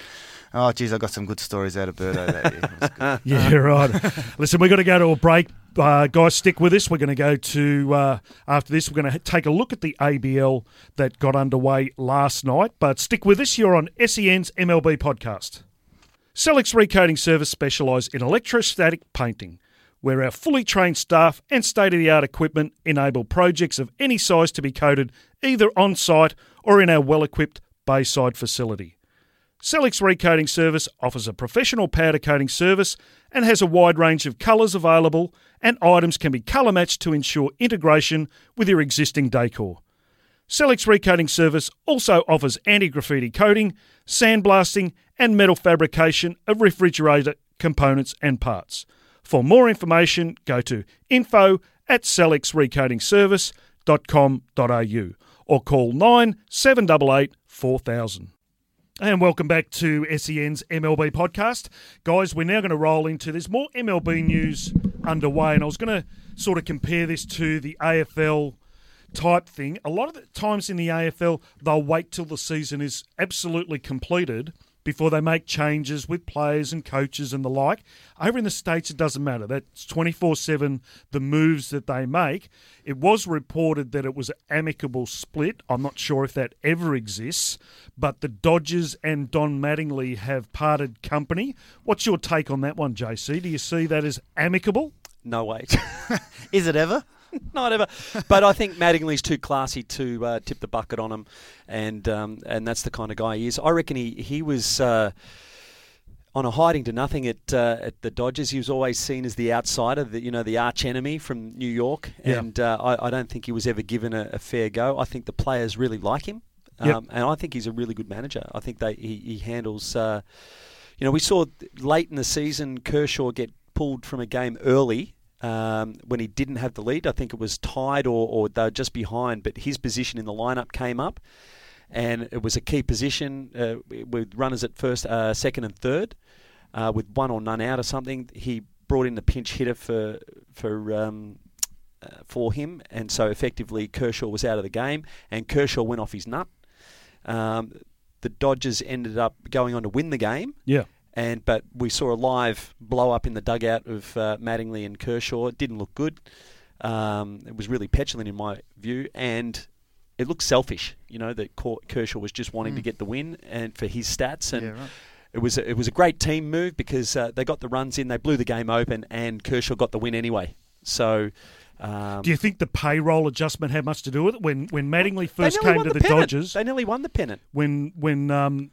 oh geez, I got some good stories out of Burto that year. It was good. [laughs] Yeah, right. [laughs] Listen, we've got to go to a break. Uh, guys, stick with us. We're going to go to, uh, after this, we're going to take a look at the ABL that got underway last night. But stick with us. You're on SEN's MLB podcast. Selix Recoating Service specialise in electrostatic painting, where our fully trained staff and state of the art equipment enable projects of any size to be coated either on site or in our well equipped Bayside facility. Selix Recoating Service offers a professional powder coating service and has a wide range of colours available, and items can be colour matched to ensure integration with your existing decor. Selix Recoating Service also offers anti graffiti coating, sandblasting, and metal fabrication of refrigerator components and parts. For more information, go to info at selixrecoatingservice.com.au or call 9788 4000. And welcome back to SEN's MLB podcast. Guys, we're now going to roll into there's more MLB news underway, and I was going to sort of compare this to the AFL type thing. A lot of the times in the AFL, they'll wait till the season is absolutely completed before they make changes with players and coaches and the like. Over in the States, it doesn't matter. That's 24 7 the moves that they make. It was reported that it was an amicable split. I'm not sure if that ever exists, but the Dodgers and Don Mattingly have parted company. What's your take on that one, JC? Do you see that as amicable? No way. [laughs] Is it ever? [laughs] Not ever. But I think Mattingly's too classy to uh, tip the bucket on him, and um, and that's the kind of guy he is. I reckon he he was. Uh, on a hiding to nothing at uh, at the Dodgers, he was always seen as the outsider, the you know the arch enemy from New York, Yeah. and uh, I, I don't think he was ever given a, a fair go. I think the players really like him, um, Yep. and I think he's a really good manager. I think they he, he handles. Uh, you know, we saw late in the season Kershaw get pulled from a game early um, when he didn't have the lead. I think it was tied or, or they were just behind, but his position in the lineup came up, and it was a key position uh, with runners at first, uh, second, and third, uh, with one or none out or something. He brought in the pinch hitter for for. Um, uh, for him, and so effectively Kershaw was out of the game, and Kershaw went off his nut. Um, the Dodgers ended up going on to win the game, Yeah. And but we saw a live blow up in the dugout of uh, Mattingly and Kershaw. It didn't look good. Um, it was really petulant in my view, and it looked selfish. You know that Kershaw was just wanting to get the win and for his stats, and Yeah, right. it was a, it was a great team move because uh, they got the runs in, they blew the game open, and Kershaw got the win anyway. So. Um, Do you think the payroll adjustment had much to do with it? When when Mattingly first came to the, pennant. Dodgers, They nearly won the pennant. when when um,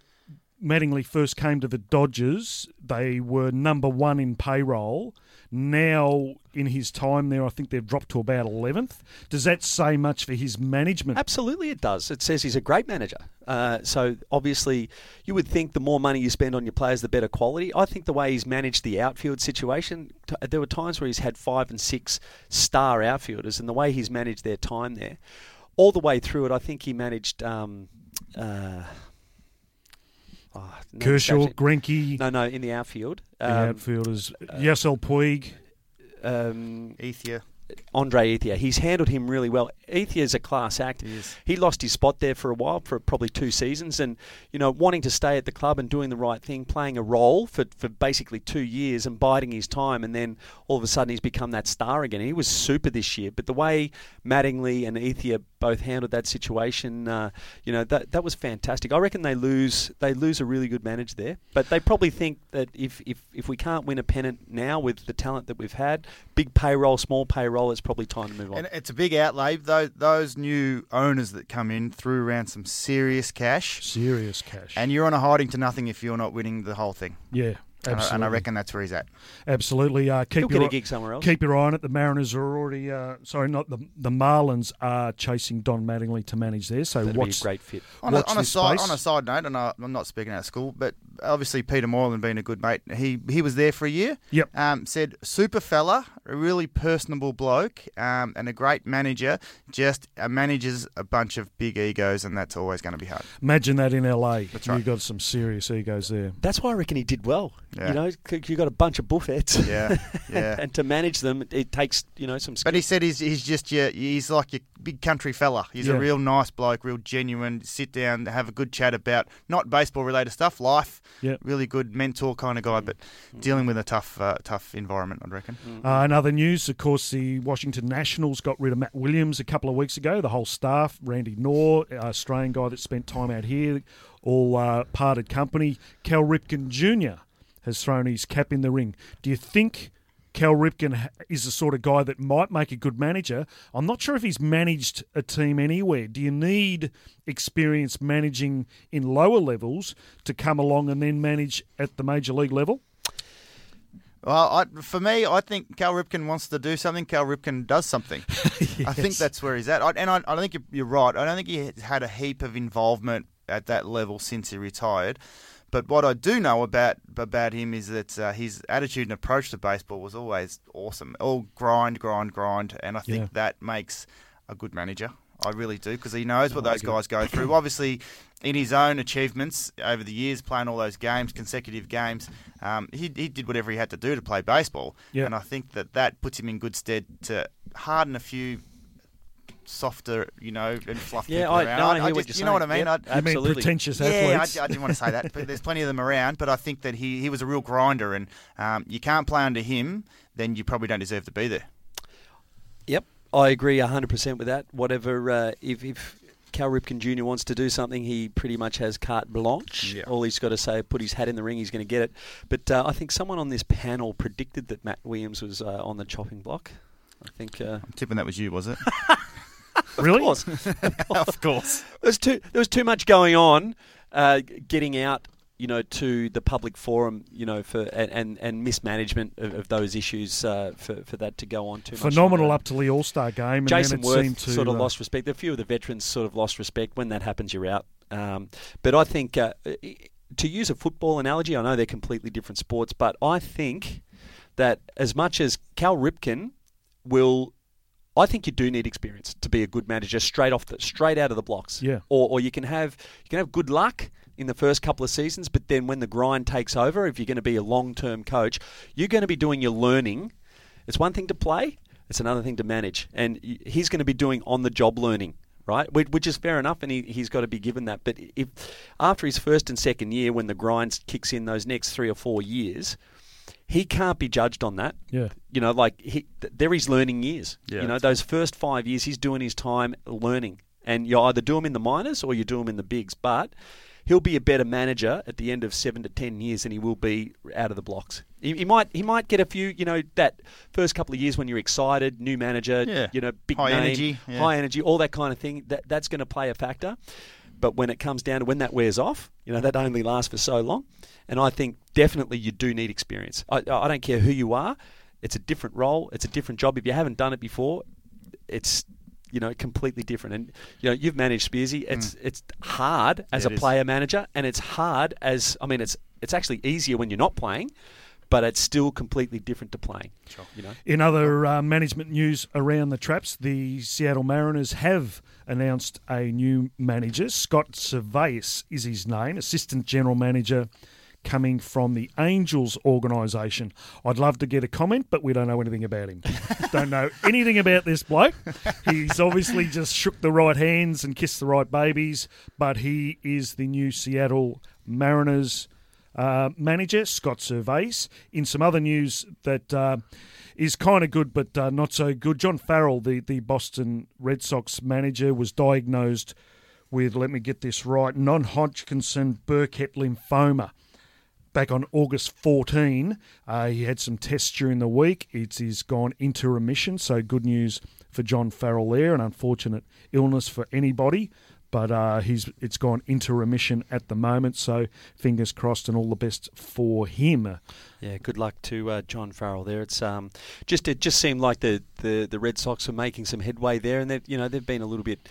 Mattingly first came to the Dodgers, they were number one in payroll. Now, in his time there, I think they've dropped to about eleventh. Does that say much for his management? Absolutely, it does. It says he's a great manager. Uh, so obviously, you would think the more money you spend on your players, the better quality. I think the way he's managed the outfield situation, t- there were times where he's had five and six star outfielders, and the way he's managed their time there, all the way through it, I think he managed. Um, uh, oh, no, Kershaw, escapes me. Greinke, No, no, in the outfield. the Um, outfielders, Yasiel Puig. um, Ethier. Andre Ethier. He's handled him really well. Ethier's a class act. He. He lost his spot there for a while, for probably two seasons, and you know, wanting to stay at the club and doing the right thing, playing a role for, for basically two years and biding his time, and then all of a sudden he's become that star again. He was super this year, but the way Mattingly and Ethier both handled that situation. Uh, you know that that was fantastic. I reckon they lose they lose a really good manager there, but they probably think that if if, if we can't win a pennant now with the talent that we've had, big payroll, small payroll, it's probably time to move on. And it's a big outlay. Those, those new owners that come in threw around some serious cash, Serious cash. and you're on a hiding to nothing if you're not winning the whole thing. yeah, And I- absolutely. And I reckon that's where he's at. Absolutely. Uh, keep He'll your get a gig somewhere else. Keep your eye on it. The Mariners are already, uh, sorry, not the the Marlins are chasing Don Mattingly to manage there. So That'd watch be a great fit. On a, Watch on, a side, space. on a side note, and I, I'm not speaking out of school, but obviously Peter Moylan being a good mate, he he was there for a year. Yep. Um, said super fella, a really personable bloke, um, and a great manager. Just uh, manages a bunch of big egos, and that's always going to be hard. Imagine that in LA. That's right. You right. got some serious egos there. That's why I reckon he did well. Yeah. You know, you got a bunch of buffets. Yeah, yeah. [laughs] and to manage them, it takes you know some. But he said he's he's just your he's like your big country fella. He's Yeah. a real nice bloke, real genuine. Sit down, have a good chat about not baseball related stuff, life. Yeah. Really good mentor kind of guy, but dealing with a tough uh, tough environment, I'd reckon. Uh, in other news, of course, the Washington Nationals got rid of Matt Williams a couple of weeks ago. The whole staff, Randy Knorr, uh, Australian guy that spent time out here, all uh, parted company. Cal Ripken Jr. has thrown his cap in the ring. Do you think Cal Ripken is the sort of guy that might make a good manager? I'm not sure if he's managed a team anywhere. Do you need experience managing in lower levels to come along and then manage at the major league level? Well, I, for me, I think Cal Ripken wants to do something. Cal Ripken does something. [laughs] I think that's where he's at. I, and I, I think you're, you're right. I don't think he had a heap of involvement at that level since he retired. But what I do know about about him is that uh, his attitude and approach to baseball was always awesome. All grind, grind, grind, and I think Yeah. that makes a good manager. I really do because he knows what those guys go through. Obviously, in his own achievements over the years, playing all those games, consecutive games, um, he, he did whatever he had to do to play baseball. Yeah. And I think that that puts him in good stead to harden a few softer, you know, and fluff Yeah, people I- around. no, I hear what just, you're you know what I mean? Yep. I- You mean Absolutely. pretentious yeah, I. I didn't want to say that, but there's plenty of them around. But I think that he, he was a real grinder, and um, you can't play under him, then you probably don't deserve to be there. Yep, I agree 100% with that. Whatever, uh, if, if Cal Ripken Jr. wants to do something, he pretty much has carte blanche. Yeah. All he's got to say, put his hat in the ring, he's going to get it. But uh, I think someone on this panel predicted that Matt Williams was uh, on the chopping block. I think. Uh, I'm tipping that was you, was it? [laughs] really? of course. [laughs] [laughs] of course. There's too there was too much going on, uh, getting out, you know, to the public forum, you know, for and and, and mismanagement of, of those issues uh, for for that to go on too much. Phenomenal longer. up to the All Star game, and Jayson then it seemed Werth to sort of uh, lost respect. A few of the veterans sort of lost respect. When that happens, you're out. Um, but I think uh, to use a football analogy, I know they're completely different sports, but I think that as much as Cal Ripken will. I think you do need experience to be a good manager straight off the straight out of the blocks. Yeah. Or, or you can have you can have good luck in the first couple of seasons, but then when the grind takes over, if you're going to be a long term coach, you're going to be doing your learning. It's one thing to play, it's another thing to manage, and he's going to be doing on the job learning. Right, which is fair enough, and he, he's got to be given that. But if after his first and second year, when the grind kicks in, those next three or four years, he can't be judged on that. Yeah. You know, like he, th- they're his learning years. Yeah. You know, those first five years, he's doing his time learning, and you either do him in the minors or you do him in the bigs. But he'll be a better manager at the end of seven to ten years than he will be out of the blocks. He, he might he might get a few. You know, that first couple of years when you're excited, new manager, Yeah. you know, big High name, energy, yeah. high energy, all that kind of thing. That that's going to play a factor. But when it comes down to when that wears off, you know, that mm. only lasts for so long. And I think definitely you do need experience. I, I don't care who you are. It's a different role. It's a different job. If you haven't done it before, it's you know completely different. And you know you've managed Spearsy. It's mm. it's hard as Yeah, a it is. player manager, and it's hard as I mean it's it's actually easier when you're not playing, but it's still completely different to playing. You know. In other uh, management news around the traps, the Seattle Mariners have announced a new manager. Scott Servais is his name, assistant general manager coming from the Angels organisation. I'd love to get a comment, but we don't know anything about him. [laughs] don't know anything about this bloke. He's obviously just shook the right hands and kissed the right babies, but he is the new Seattle Mariners uh, manager, Scott Servais. In some other news that uh, is kind of good but uh, not so good, John Farrell, the, the Boston Red Sox manager, was diagnosed with, let me get this right, non Hodgkinson Burkitt lymphoma back on August 14. Uh, he had some tests during the week. It is gone into remission, so good news for John Farrell there. An unfortunate illness for anybody, but uh, he's it's gone into remission at the moment. So fingers crossed and all the best for him. Yeah, good luck to uh, John Farrell there. It's um, just it just seemed like the, the, the Red Sox are making some headway there, and they've you know they've been a little bit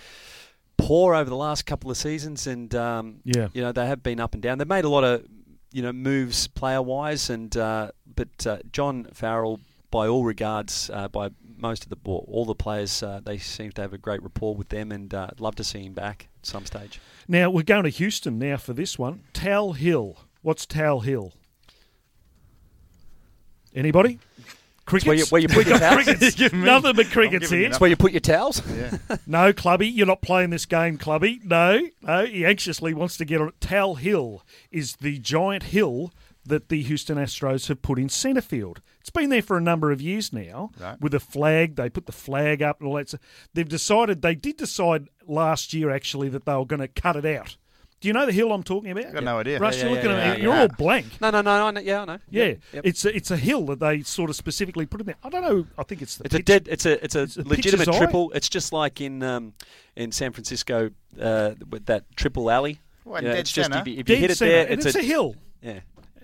poor over the last couple of seasons, and um, Yeah. you know they have been up and down. They've made a lot of you know moves player wise, and uh, but uh, John Farrell, by all regards, uh, by most of the well, all the players, uh, they seem to have a great rapport with them, and uh, love to see him back at some stage. Now we're going to Houston now for this one. Tal Hill. What's Tal Hill? Anybody? Crickets. where you- [laughs] [laughs] where you put your towels? crickets. Nothing but crickets here. it That's where you put your towels. Yeah. [laughs] No, Clubby, you're not playing this game, Clubby. No, no, he anxiously wants to get on it. Tal Hill is the giant hill that the Houston Astros have put in centre field. It's been there for a number of years now Right. with a flag. They put the flag up and all that. stuff. They've decided, they did decide last year actually that they were going to cut it out. Do you know the hill I'm talking about? Got no idea. Russ, Yeah, you're yeah, looking yeah, at me. yeah, You're yeah. all blank. No, no, no, I know, yeah, I know. Yeah, Yep, yep. it's a, it's a hill that they sort of specifically put in there. I don't know. I think it's the It's a dead. It's a it's a It's legitimate pitcher's eye. triple. It's just like in um, in San Francisco uh, with that triple alley. Well, Yeah, dead it's just if you, if you dead hit it centre, there, and it's, it's, a, hill. yeah.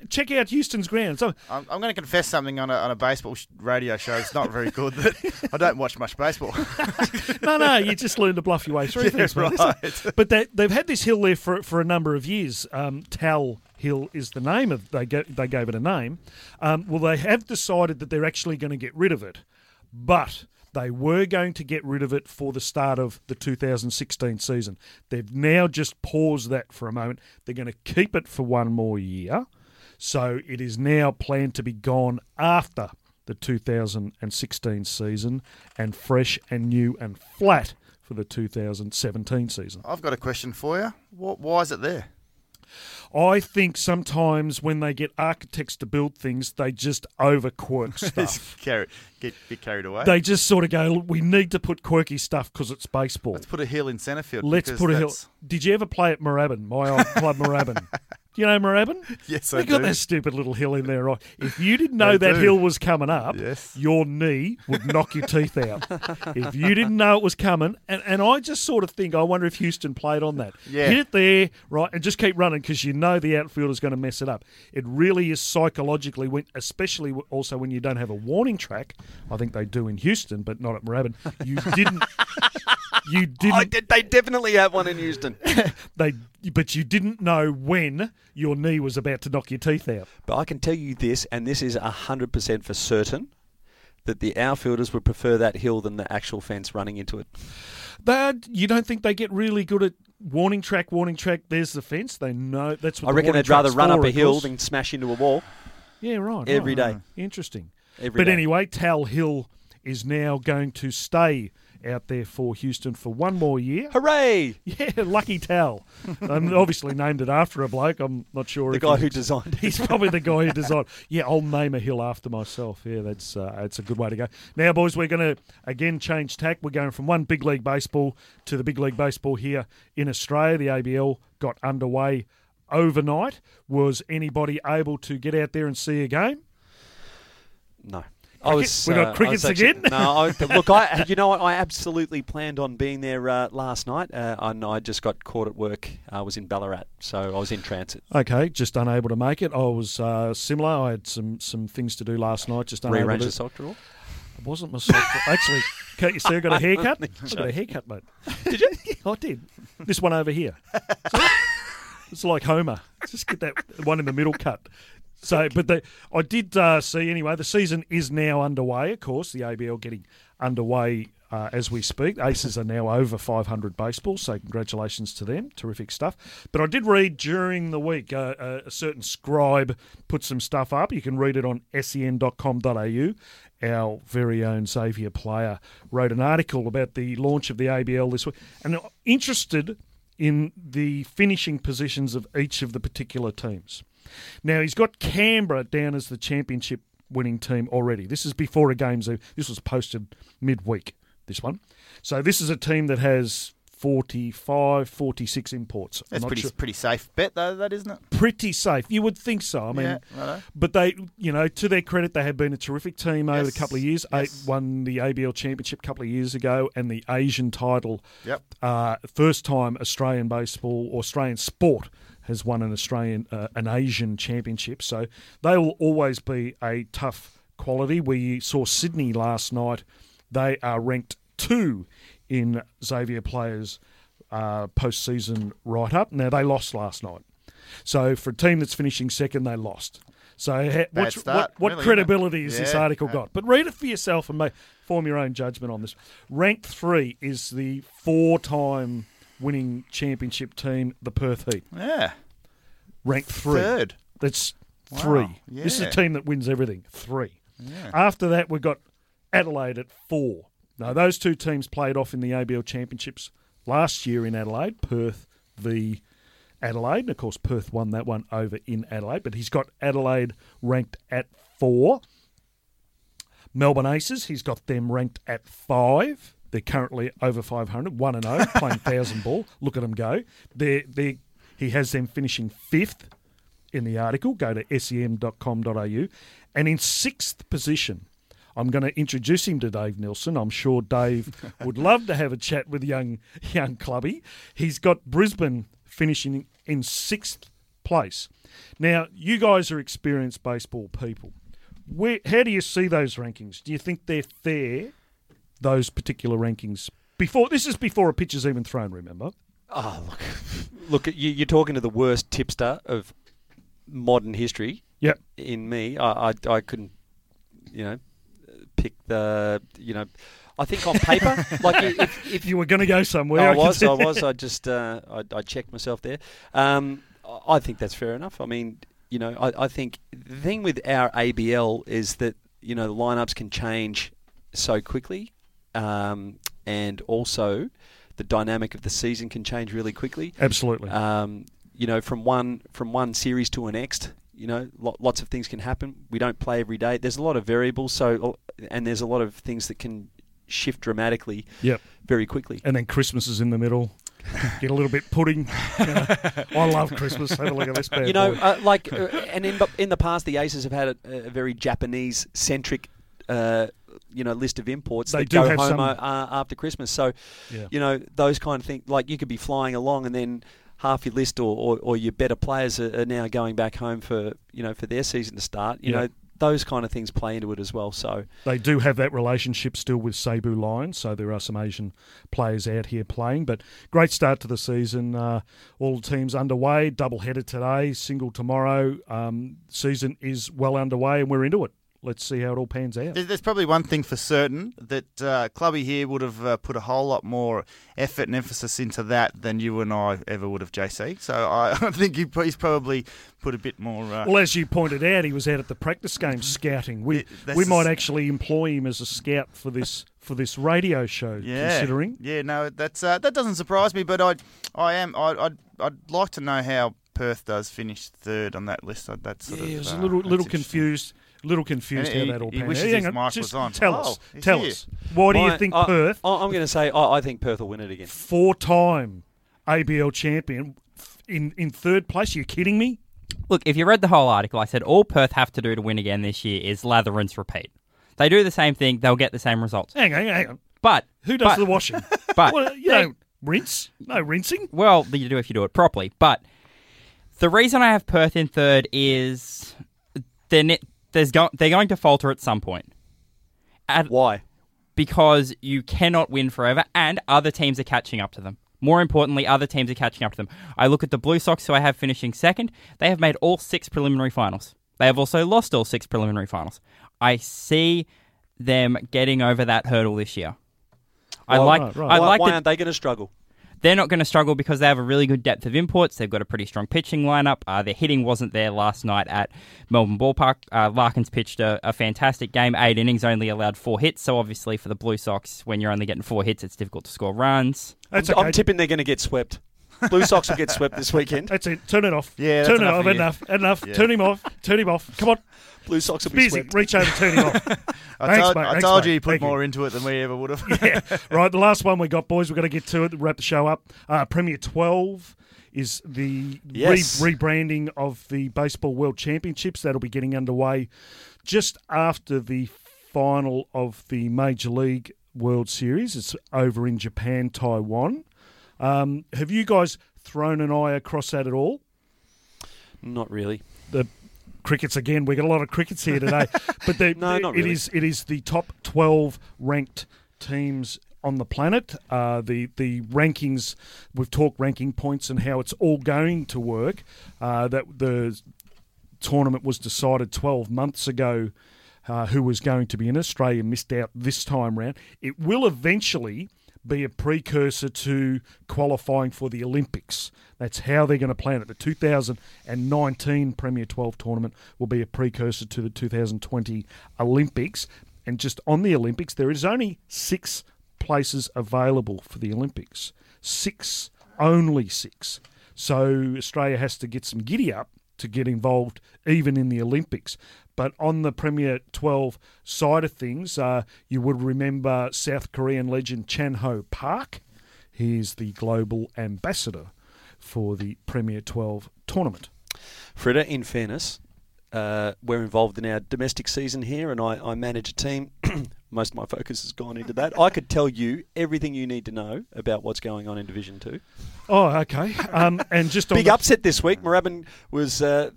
Check out Houston's ground. So I'm, I'm going to confess something on a, on a baseball sh- radio show. It's not very good. That [laughs] I don't watch much baseball. [laughs] no, no, you just learn to bluff your way through [laughs] things, mate. right. But they, they've had this hill there for for a number of years. Um, Tal Hill is the name of they ga- they gave it a name. Um, well, they have decided that they're actually going to get rid of it, but they were going to get rid of it for the start of the 2016 season. They've now just paused that for a moment. They're going to keep it for one more year. So it is now planned to be gone after the 2016 season and fresh and new and flat for the 2017 season. I've got a question for you. Why is it there? I think sometimes when they get architects to build things, they just overquirk [laughs] stuff. Carry, get bit carried away. they just sort of go, we need to put quirky stuff because it's baseball. Let's put a hill in centre field. Let's put a hill. Did you ever play at Moorabbin, my old club Moorabbin? [laughs] Do you know Moorabbin? Yes, they I got do. that stupid little hill in there, right? If you didn't [laughs] know that do. hill was coming up, Yes. your knee would knock your teeth out. [laughs] if you didn't know it was coming, and, and I just sort of think, I wonder if Houston played on that. Yeah. Hit it there, right, and just keep running because you know the outfielder's going to mess it up. It really is psychologically, when, especially also when you don't have a warning track. I think they do in Houston, but not at Moorabbin. You didn't. [laughs] You didn't. Did, they definitely have one in Houston. They, but you didn't know when your knee was about to knock your teeth out. but I can tell you this, and this is hundred percent for certain, that the outfielders would prefer that hill than the actual fence running into it. That you don't think they get really good at warning track, warning track. There's the fence. They know that's what I the reckon they'd rather run up a hill than smash into a wall yeah, right. every right. day. Interesting. Every but day. anyway, Tal Hill is now going to stay out there for Houston for one more year. Hooray! [laughs] Yeah, lucky Tal. and obviously named it after a bloke. I'm not sure The if guy who designed it. He's probably the guy who designed. Yeah, I'll name a hill after myself. Yeah, that's uh, that's a good way to go. Now, boys, we're going to again change tack. We're going from one big league baseball to the big league baseball here in Australia. The ABL got underway overnight. Was anybody able to get out there and see a game? No. I was, We got uh, crickets actually- again? No, I, look, I, [laughs] you know what? I absolutely planned on being there uh, last night, uh, and I just got caught at work. I was in Ballarat, so I was in transit. Okay, just unable to make it. I was uh, similar. I had some some things to do last night. Just unable Rearrange to. the sock drawer. It wasn't myself. Actually, can't you see I got a haircut? [laughs] I got a haircut, mate. Did you? [laughs] I did. This one over here. It's like Homer. Just get that one in the middle cut. So, but the, I did uh, see anyway. The season is now underway. Of course, the ABL getting underway uh, as we speak. Aces are now over 500 baseballs, so congratulations to them. Terrific stuff. But I did read during the week uh, a, a certain scribe put some stuff up. You can read it on sen.com.au. Our very own Xavier Player wrote an article about the launch of the ABL this week, and interested in the finishing positions of each of the particular teams. Now he's got Canberra down as the championship winning team already. This is before a game's. This was posted midweek. This one, so this is a team that has 45, 46 imports. That's pretty sure- pretty safe bet though, that isn't it? pretty safe. You would think so. I mean, Yeah, but they, you know, to their credit, they have been a terrific team over Yes, a couple of years. yes. Eight, won the ABL championship a couple of years ago and the Asian title. Yep. Uh, first time Australian baseball or Australian sport has won an Australian uh, an Asian championship. So they will always be a tough quality. We saw Sydney last night. They are ranked two in Xavier Players uh, postseason write up. Now they lost last night. So for a team that's finishing second, they lost. So ha- what, what, what really, credibility has this article yeah. got? But read it for yourself and make, form your own judgment on this. Ranked three is the four-time winning championship team, the Perth Heat. Yeah. Ranked three. Third. That's Wow, three. This is a team that wins everything. Three. After that, we've got Adelaide at four. Now, those two teams played off in the ABL Championships last year in Adelaide. Perth v Adelaide. And of course, Perth won that one over in Adelaide, but he's got Adelaide ranked at four. Melbourne Aces, he's got them ranked at five. They're currently over 500, 1 and 0, [laughs] playing 1,000 ball. Look at them go. They're, they he has them finishing fifth in the article. Go to sen.com.au. And in sixth position, I'm going to introduce him to Dave Nilsson. I'm sure Dave [laughs] would love to have a chat with young young clubby. He's got Brisbane finishing in sixth place. Now, you guys are experienced baseball people. Where, how do you see those rankings? Do you think they're fair? Those particular rankings before this is before a pitch is even thrown. Remember? Oh, look, [laughs] look, you, you're talking to the worst tipster of modern history. Yep. In me, I, I, I couldn't, you know, pick the, you know, I think on paper, [laughs] like if, if You were going to go somewhere. I was. I was. I just, uh, I, I checked myself there. Um, I think that's fair enough. I mean, you know, I, I think the thing with our ABL is that you know the lineups can change so quickly, um, and also the dynamic of the season can change really quickly. Absolutely. Um, you know, from one from one series to the next, you know, lo- lots of things can happen. We don't play every day. There's a lot of variables. So, and there's a lot of things that can shift dramatically yep. very quickly. And then Christmas is in the middle. Get a little bit pudding. You [laughs] know, I love Christmas. Have a look at this bad you know, uh, like, uh, and in in the past, the Aces have had a, a very Japanese centric, uh, you know, list of imports They that do go have home some- uh, after Christmas. So, Yeah. you know, those kind of things. Like, you could be flying along, and then half your list or, or, or your better players are, are now going back home for you know for their season to start. You Yeah. know, those kind of things play into it as well. So, They do have that relationship still with Seibu Lions, so there are some Asian players out here playing. But great start to the season. Uh, all teams underway. Double header today, single tomorrow. Um, season is well underway, and we're into it. Let's see how it all pans out. There's, probably one thing for certain that uh, Clubby here would have uh, put a whole lot more effort and emphasis into that than you and I ever would have, JC. So I, [laughs] I think he's probably put a bit more. Uh, Well, as you pointed out, he was out at the practice game scouting. We we might actually employ him as a scout for this for this radio show. yeah, Considering yeah, no, that's uh, that doesn't surprise me. But I, I am, I, I'd, I'd like to know how Perth does finish third on that list. That's sort yeah, of, he was a uh, little little confused. Little confused And how he- that all he panned wishes his on, mic just was on. Tell Oh, us, he's tell here. us. Why do you think I, Perth, I, I'm going to say I, I think Perth will win it again. four-time ABL champion, in in third place? Are you kidding me? Look, if you read the whole article, I said all Perth have to do to win again this year is lather, rinse, repeat. They do the same thing, they'll get the same results. Hang on, hang on. But Who does but- the washing? [laughs] But well, you they- don't rinse. No rinsing. Well, you do if you do it properly. But the reason I have Perth in third is they're ne- there's go- they're going to falter at some point. At, Why? because you cannot win forever, and other teams are catching up to them. More importantly, other teams are catching up to them. I look at the Blue Sox, who I have finishing second. They have made all six preliminary finals. They have also lost all six preliminary finals. I see them getting over that hurdle this year. I Well, like. right, right. I why like why aren't they going to struggle? They're not going to struggle because they have a really good depth of imports. They've got a pretty strong pitching lineup. Uh, their hitting wasn't there last night at Melbourne Ballpark. Uh, Larkins pitched a, a fantastic game. Eight innings, only allowed four hits. So obviously for the Blue Sox, when you're only getting four hits, it's difficult to score runs. That's I'm, okay. I'm tipping they're going to get swept. Blue Sox will get swept this weekend. That's it. Turn it off. Yeah, turn it off. Enough. Enough. Yeah. Turn him off. Turn him off. Come on. Blue Sox will be Busy. swept. Reach over. Turn him off. [laughs] I Thanks, told, mate. I Thanks, told mate. you you put Thank you. more into it than we ever would have. [laughs] yeah. Right. The last one we got, boys. We're going to get to it. Wrap the show up. Uh, Premier 12 is the Yes. re- rebranding of the Baseball World Championships. That'll be getting underway just after the final of the Major League World Series. It's over in Japan, Taiwan. Um, have you guys thrown an eye across that at all? Not really. the crickets again. We got a lot of crickets here today, [laughs] but the, No, not really. is it is the top twelve ranked teams on the planet. Uh, the the rankings we've talked ranking points and how it's all going to work. Uh, that the tournament was decided twelve months ago. Uh, who was going to be in Australia missed out this time round. It will eventually be a precursor to qualifying for the Olympics. That's how they're going to plan it. The 2019 Premier 12 tournament will be a precursor to the 2020 Olympics. And just on the Olympics, there is only six places available for the Olympics. Six, only six. So Australia has to get some giddy up to get involved even in the Olympics. But on the Premier 12 side of things, uh, you would remember South Korean legend Chan Ho Park. He's the global ambassador for the Premier 12 tournament. Fritta, in fairness, uh, we're involved in our domestic season here, and I, I manage a team. [clears throat] Most of my focus has gone into that. I could tell you everything you need to know about what's going on in Division Two. Oh, okay. Um, and just [laughs] Big the, upset this week. Moorabbin was uh,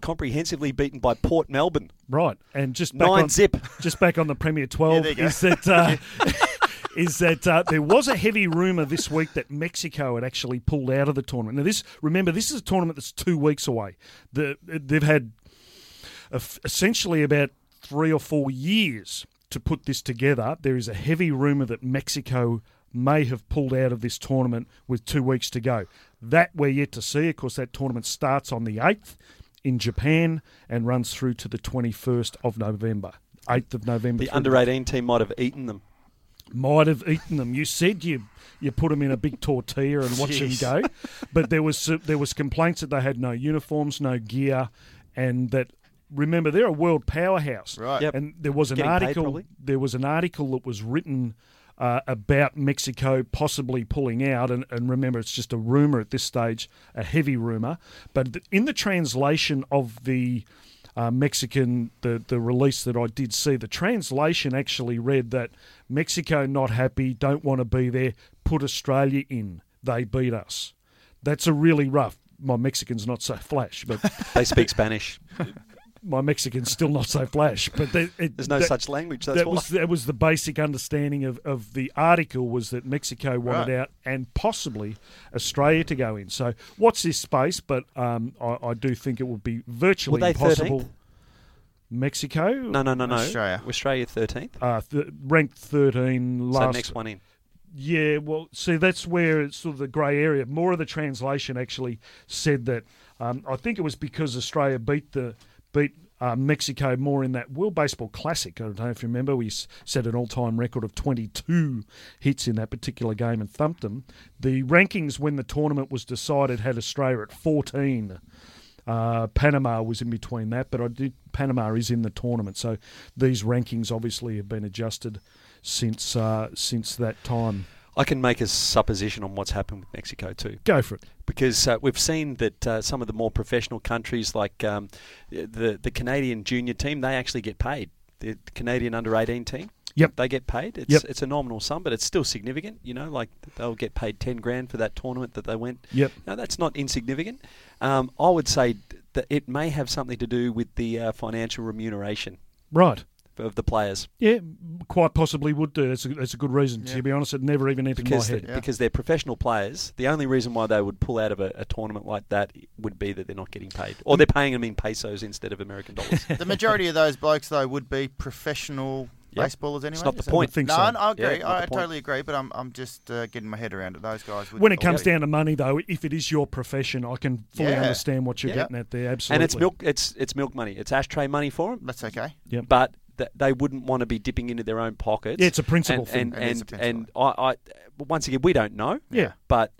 comprehensively beaten by Port Melbourne. right, and just back Nine on, zip. [laughs] just back on the Premier Yeah, 12 there you go. is that uh, [laughs] [laughs] is that uh, there was a heavy rumor this week that Mexico had actually pulled out of the tournament. Now this remember this is a tournament that's 2 weeks away. The, they've had essentially about 3 or 4 years to put this together. There is a heavy rumor that Mexico may have pulled out of this tournament with 2 weeks to go. That we're yet to see. Of course that tournament starts on the 8th in Japan and runs through to the 21st of November. 8th of November. The under 18 team might have eaten them. might have eaten them. You said you you put them in a big tortilla and watch Jeez. them go, but there was there was complaints that they had no uniforms, no gear, and that remember they're a world powerhouse. Right. Yep. And there was an Getting article. probably. there was an article that was written. Uh, about Mexico possibly pulling out, and, and remember, it's just a rumor at this stage, a heavy rumor. But in the translation of the uh, Mexican, the, the release that I did see, the translation actually read that Mexico not happy, don't want to be there, put Australia in. They beat us. That's a really rough. My Mexican's not so [laughs] flash, but They speak Spanish. [laughs] my Mexican's still not so flash. But they, it, There's no that- such language. That's that why. was that was the basic understanding of, of the article was that Mexico wanted Right. out and possibly Australia to go in. So what's this space, but um, I, I do think it would be virtually Were they impossible. 13th? Mexico, No, no, no, no. Australia. Australia 13th. uh, th- ranked thirteen So next one in. Yeah, well, see, that's where it's sort of the grey area. More of the translation actually said that. Um, I think it was because Australia beat the beat uh, Mexico more in that World Baseball Classic. I don't know if you remember, we set an all-time record of 22 hits in that particular game and thumped them. The rankings when the tournament was decided had Australia at 14. Uh, Panama was in between that, but I did. Panama is in the tournament, so these rankings obviously have been adjusted since uh, since that time. I can make a supposition on what's happened with Mexico too. Go for it. because uh, we've seen that uh, some of the more professional countries, like um, the the Canadian junior team, they actually get paid. The Canadian under eighteen team, Yep. they get paid. It's Yep. it's a nominal sum, but it's still significant. You know, like they'll get paid ten grand for that tournament that they went. Yep. No, that's not insignificant. Um, I would say that it may have something to do with the uh, financial remuneration Right. Of the players Yeah, quite possibly would do. That's a, that's a good reason. Yeah. To be honest, it never even entered because my they- head. Yeah. because they're professional players. The only reason why they would pull out of a, a tournament like that would be that they're not getting paid, or they're paying them in pesos instead of American dollars. [laughs] The majority of those blokes, though, would be professional Yep. baseballers anyway. not the Is point. I think no, so. no, I agree. Yeah, not I, totally agree. But I'm, I'm just uh, getting my head around it. Those guys. Would When it comes already- down to money, though, if it is your profession, I can fully Yeah. understand what you're Yeah. getting at there. Absolutely. and it's milk. It's it's milk money. It's ashtray money for them. that's okay. Yep. But th- they wouldn't want to be dipping into their own pockets. Yeah, it's a principle and thing. and It is a and, principle. and I, I once again we don't know. Yeah. But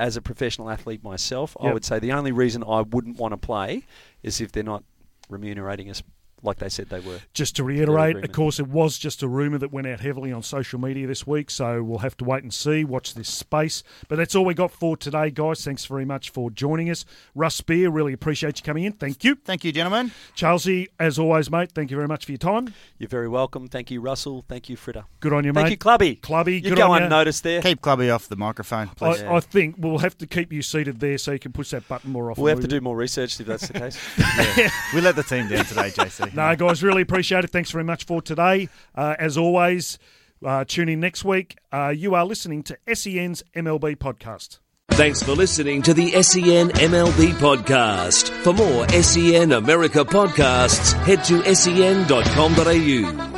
as a professional athlete myself, I would say the only reason I wouldn't want to play is if they're not remunerating us like they said they were. Just to reiterate, of course, it was just a rumour that went out heavily on social media this week, so we'll have to wait and see, watch this space. But that's all we got for today, guys. Thanks very much for joining us. Russ Spear, really appreciate you coming in. Thank you. Thank you, gentlemen. Charlesy, as always, mate, thank you very much for your time. You're very welcome. Thank you, Russell. Thank you, Fritta. Good on you, mate. Thank you, Clubby. Clubby, You good go on ya. unnoticed there. Keep Clubby off the microphone, please. I, I think we'll have to keep you seated there so you can push that button more often. We'll have to do more research if that's the case. [laughs] we let the team down today, JC. No, guys, really appreciate it. Thanks very much for today. Uh, as always, uh, tune in next week. Uh, you are listening to SEN's MLB podcast. Thanks for listening to the SEN MLB podcast. For more SEN America podcasts, head to sen.com.au.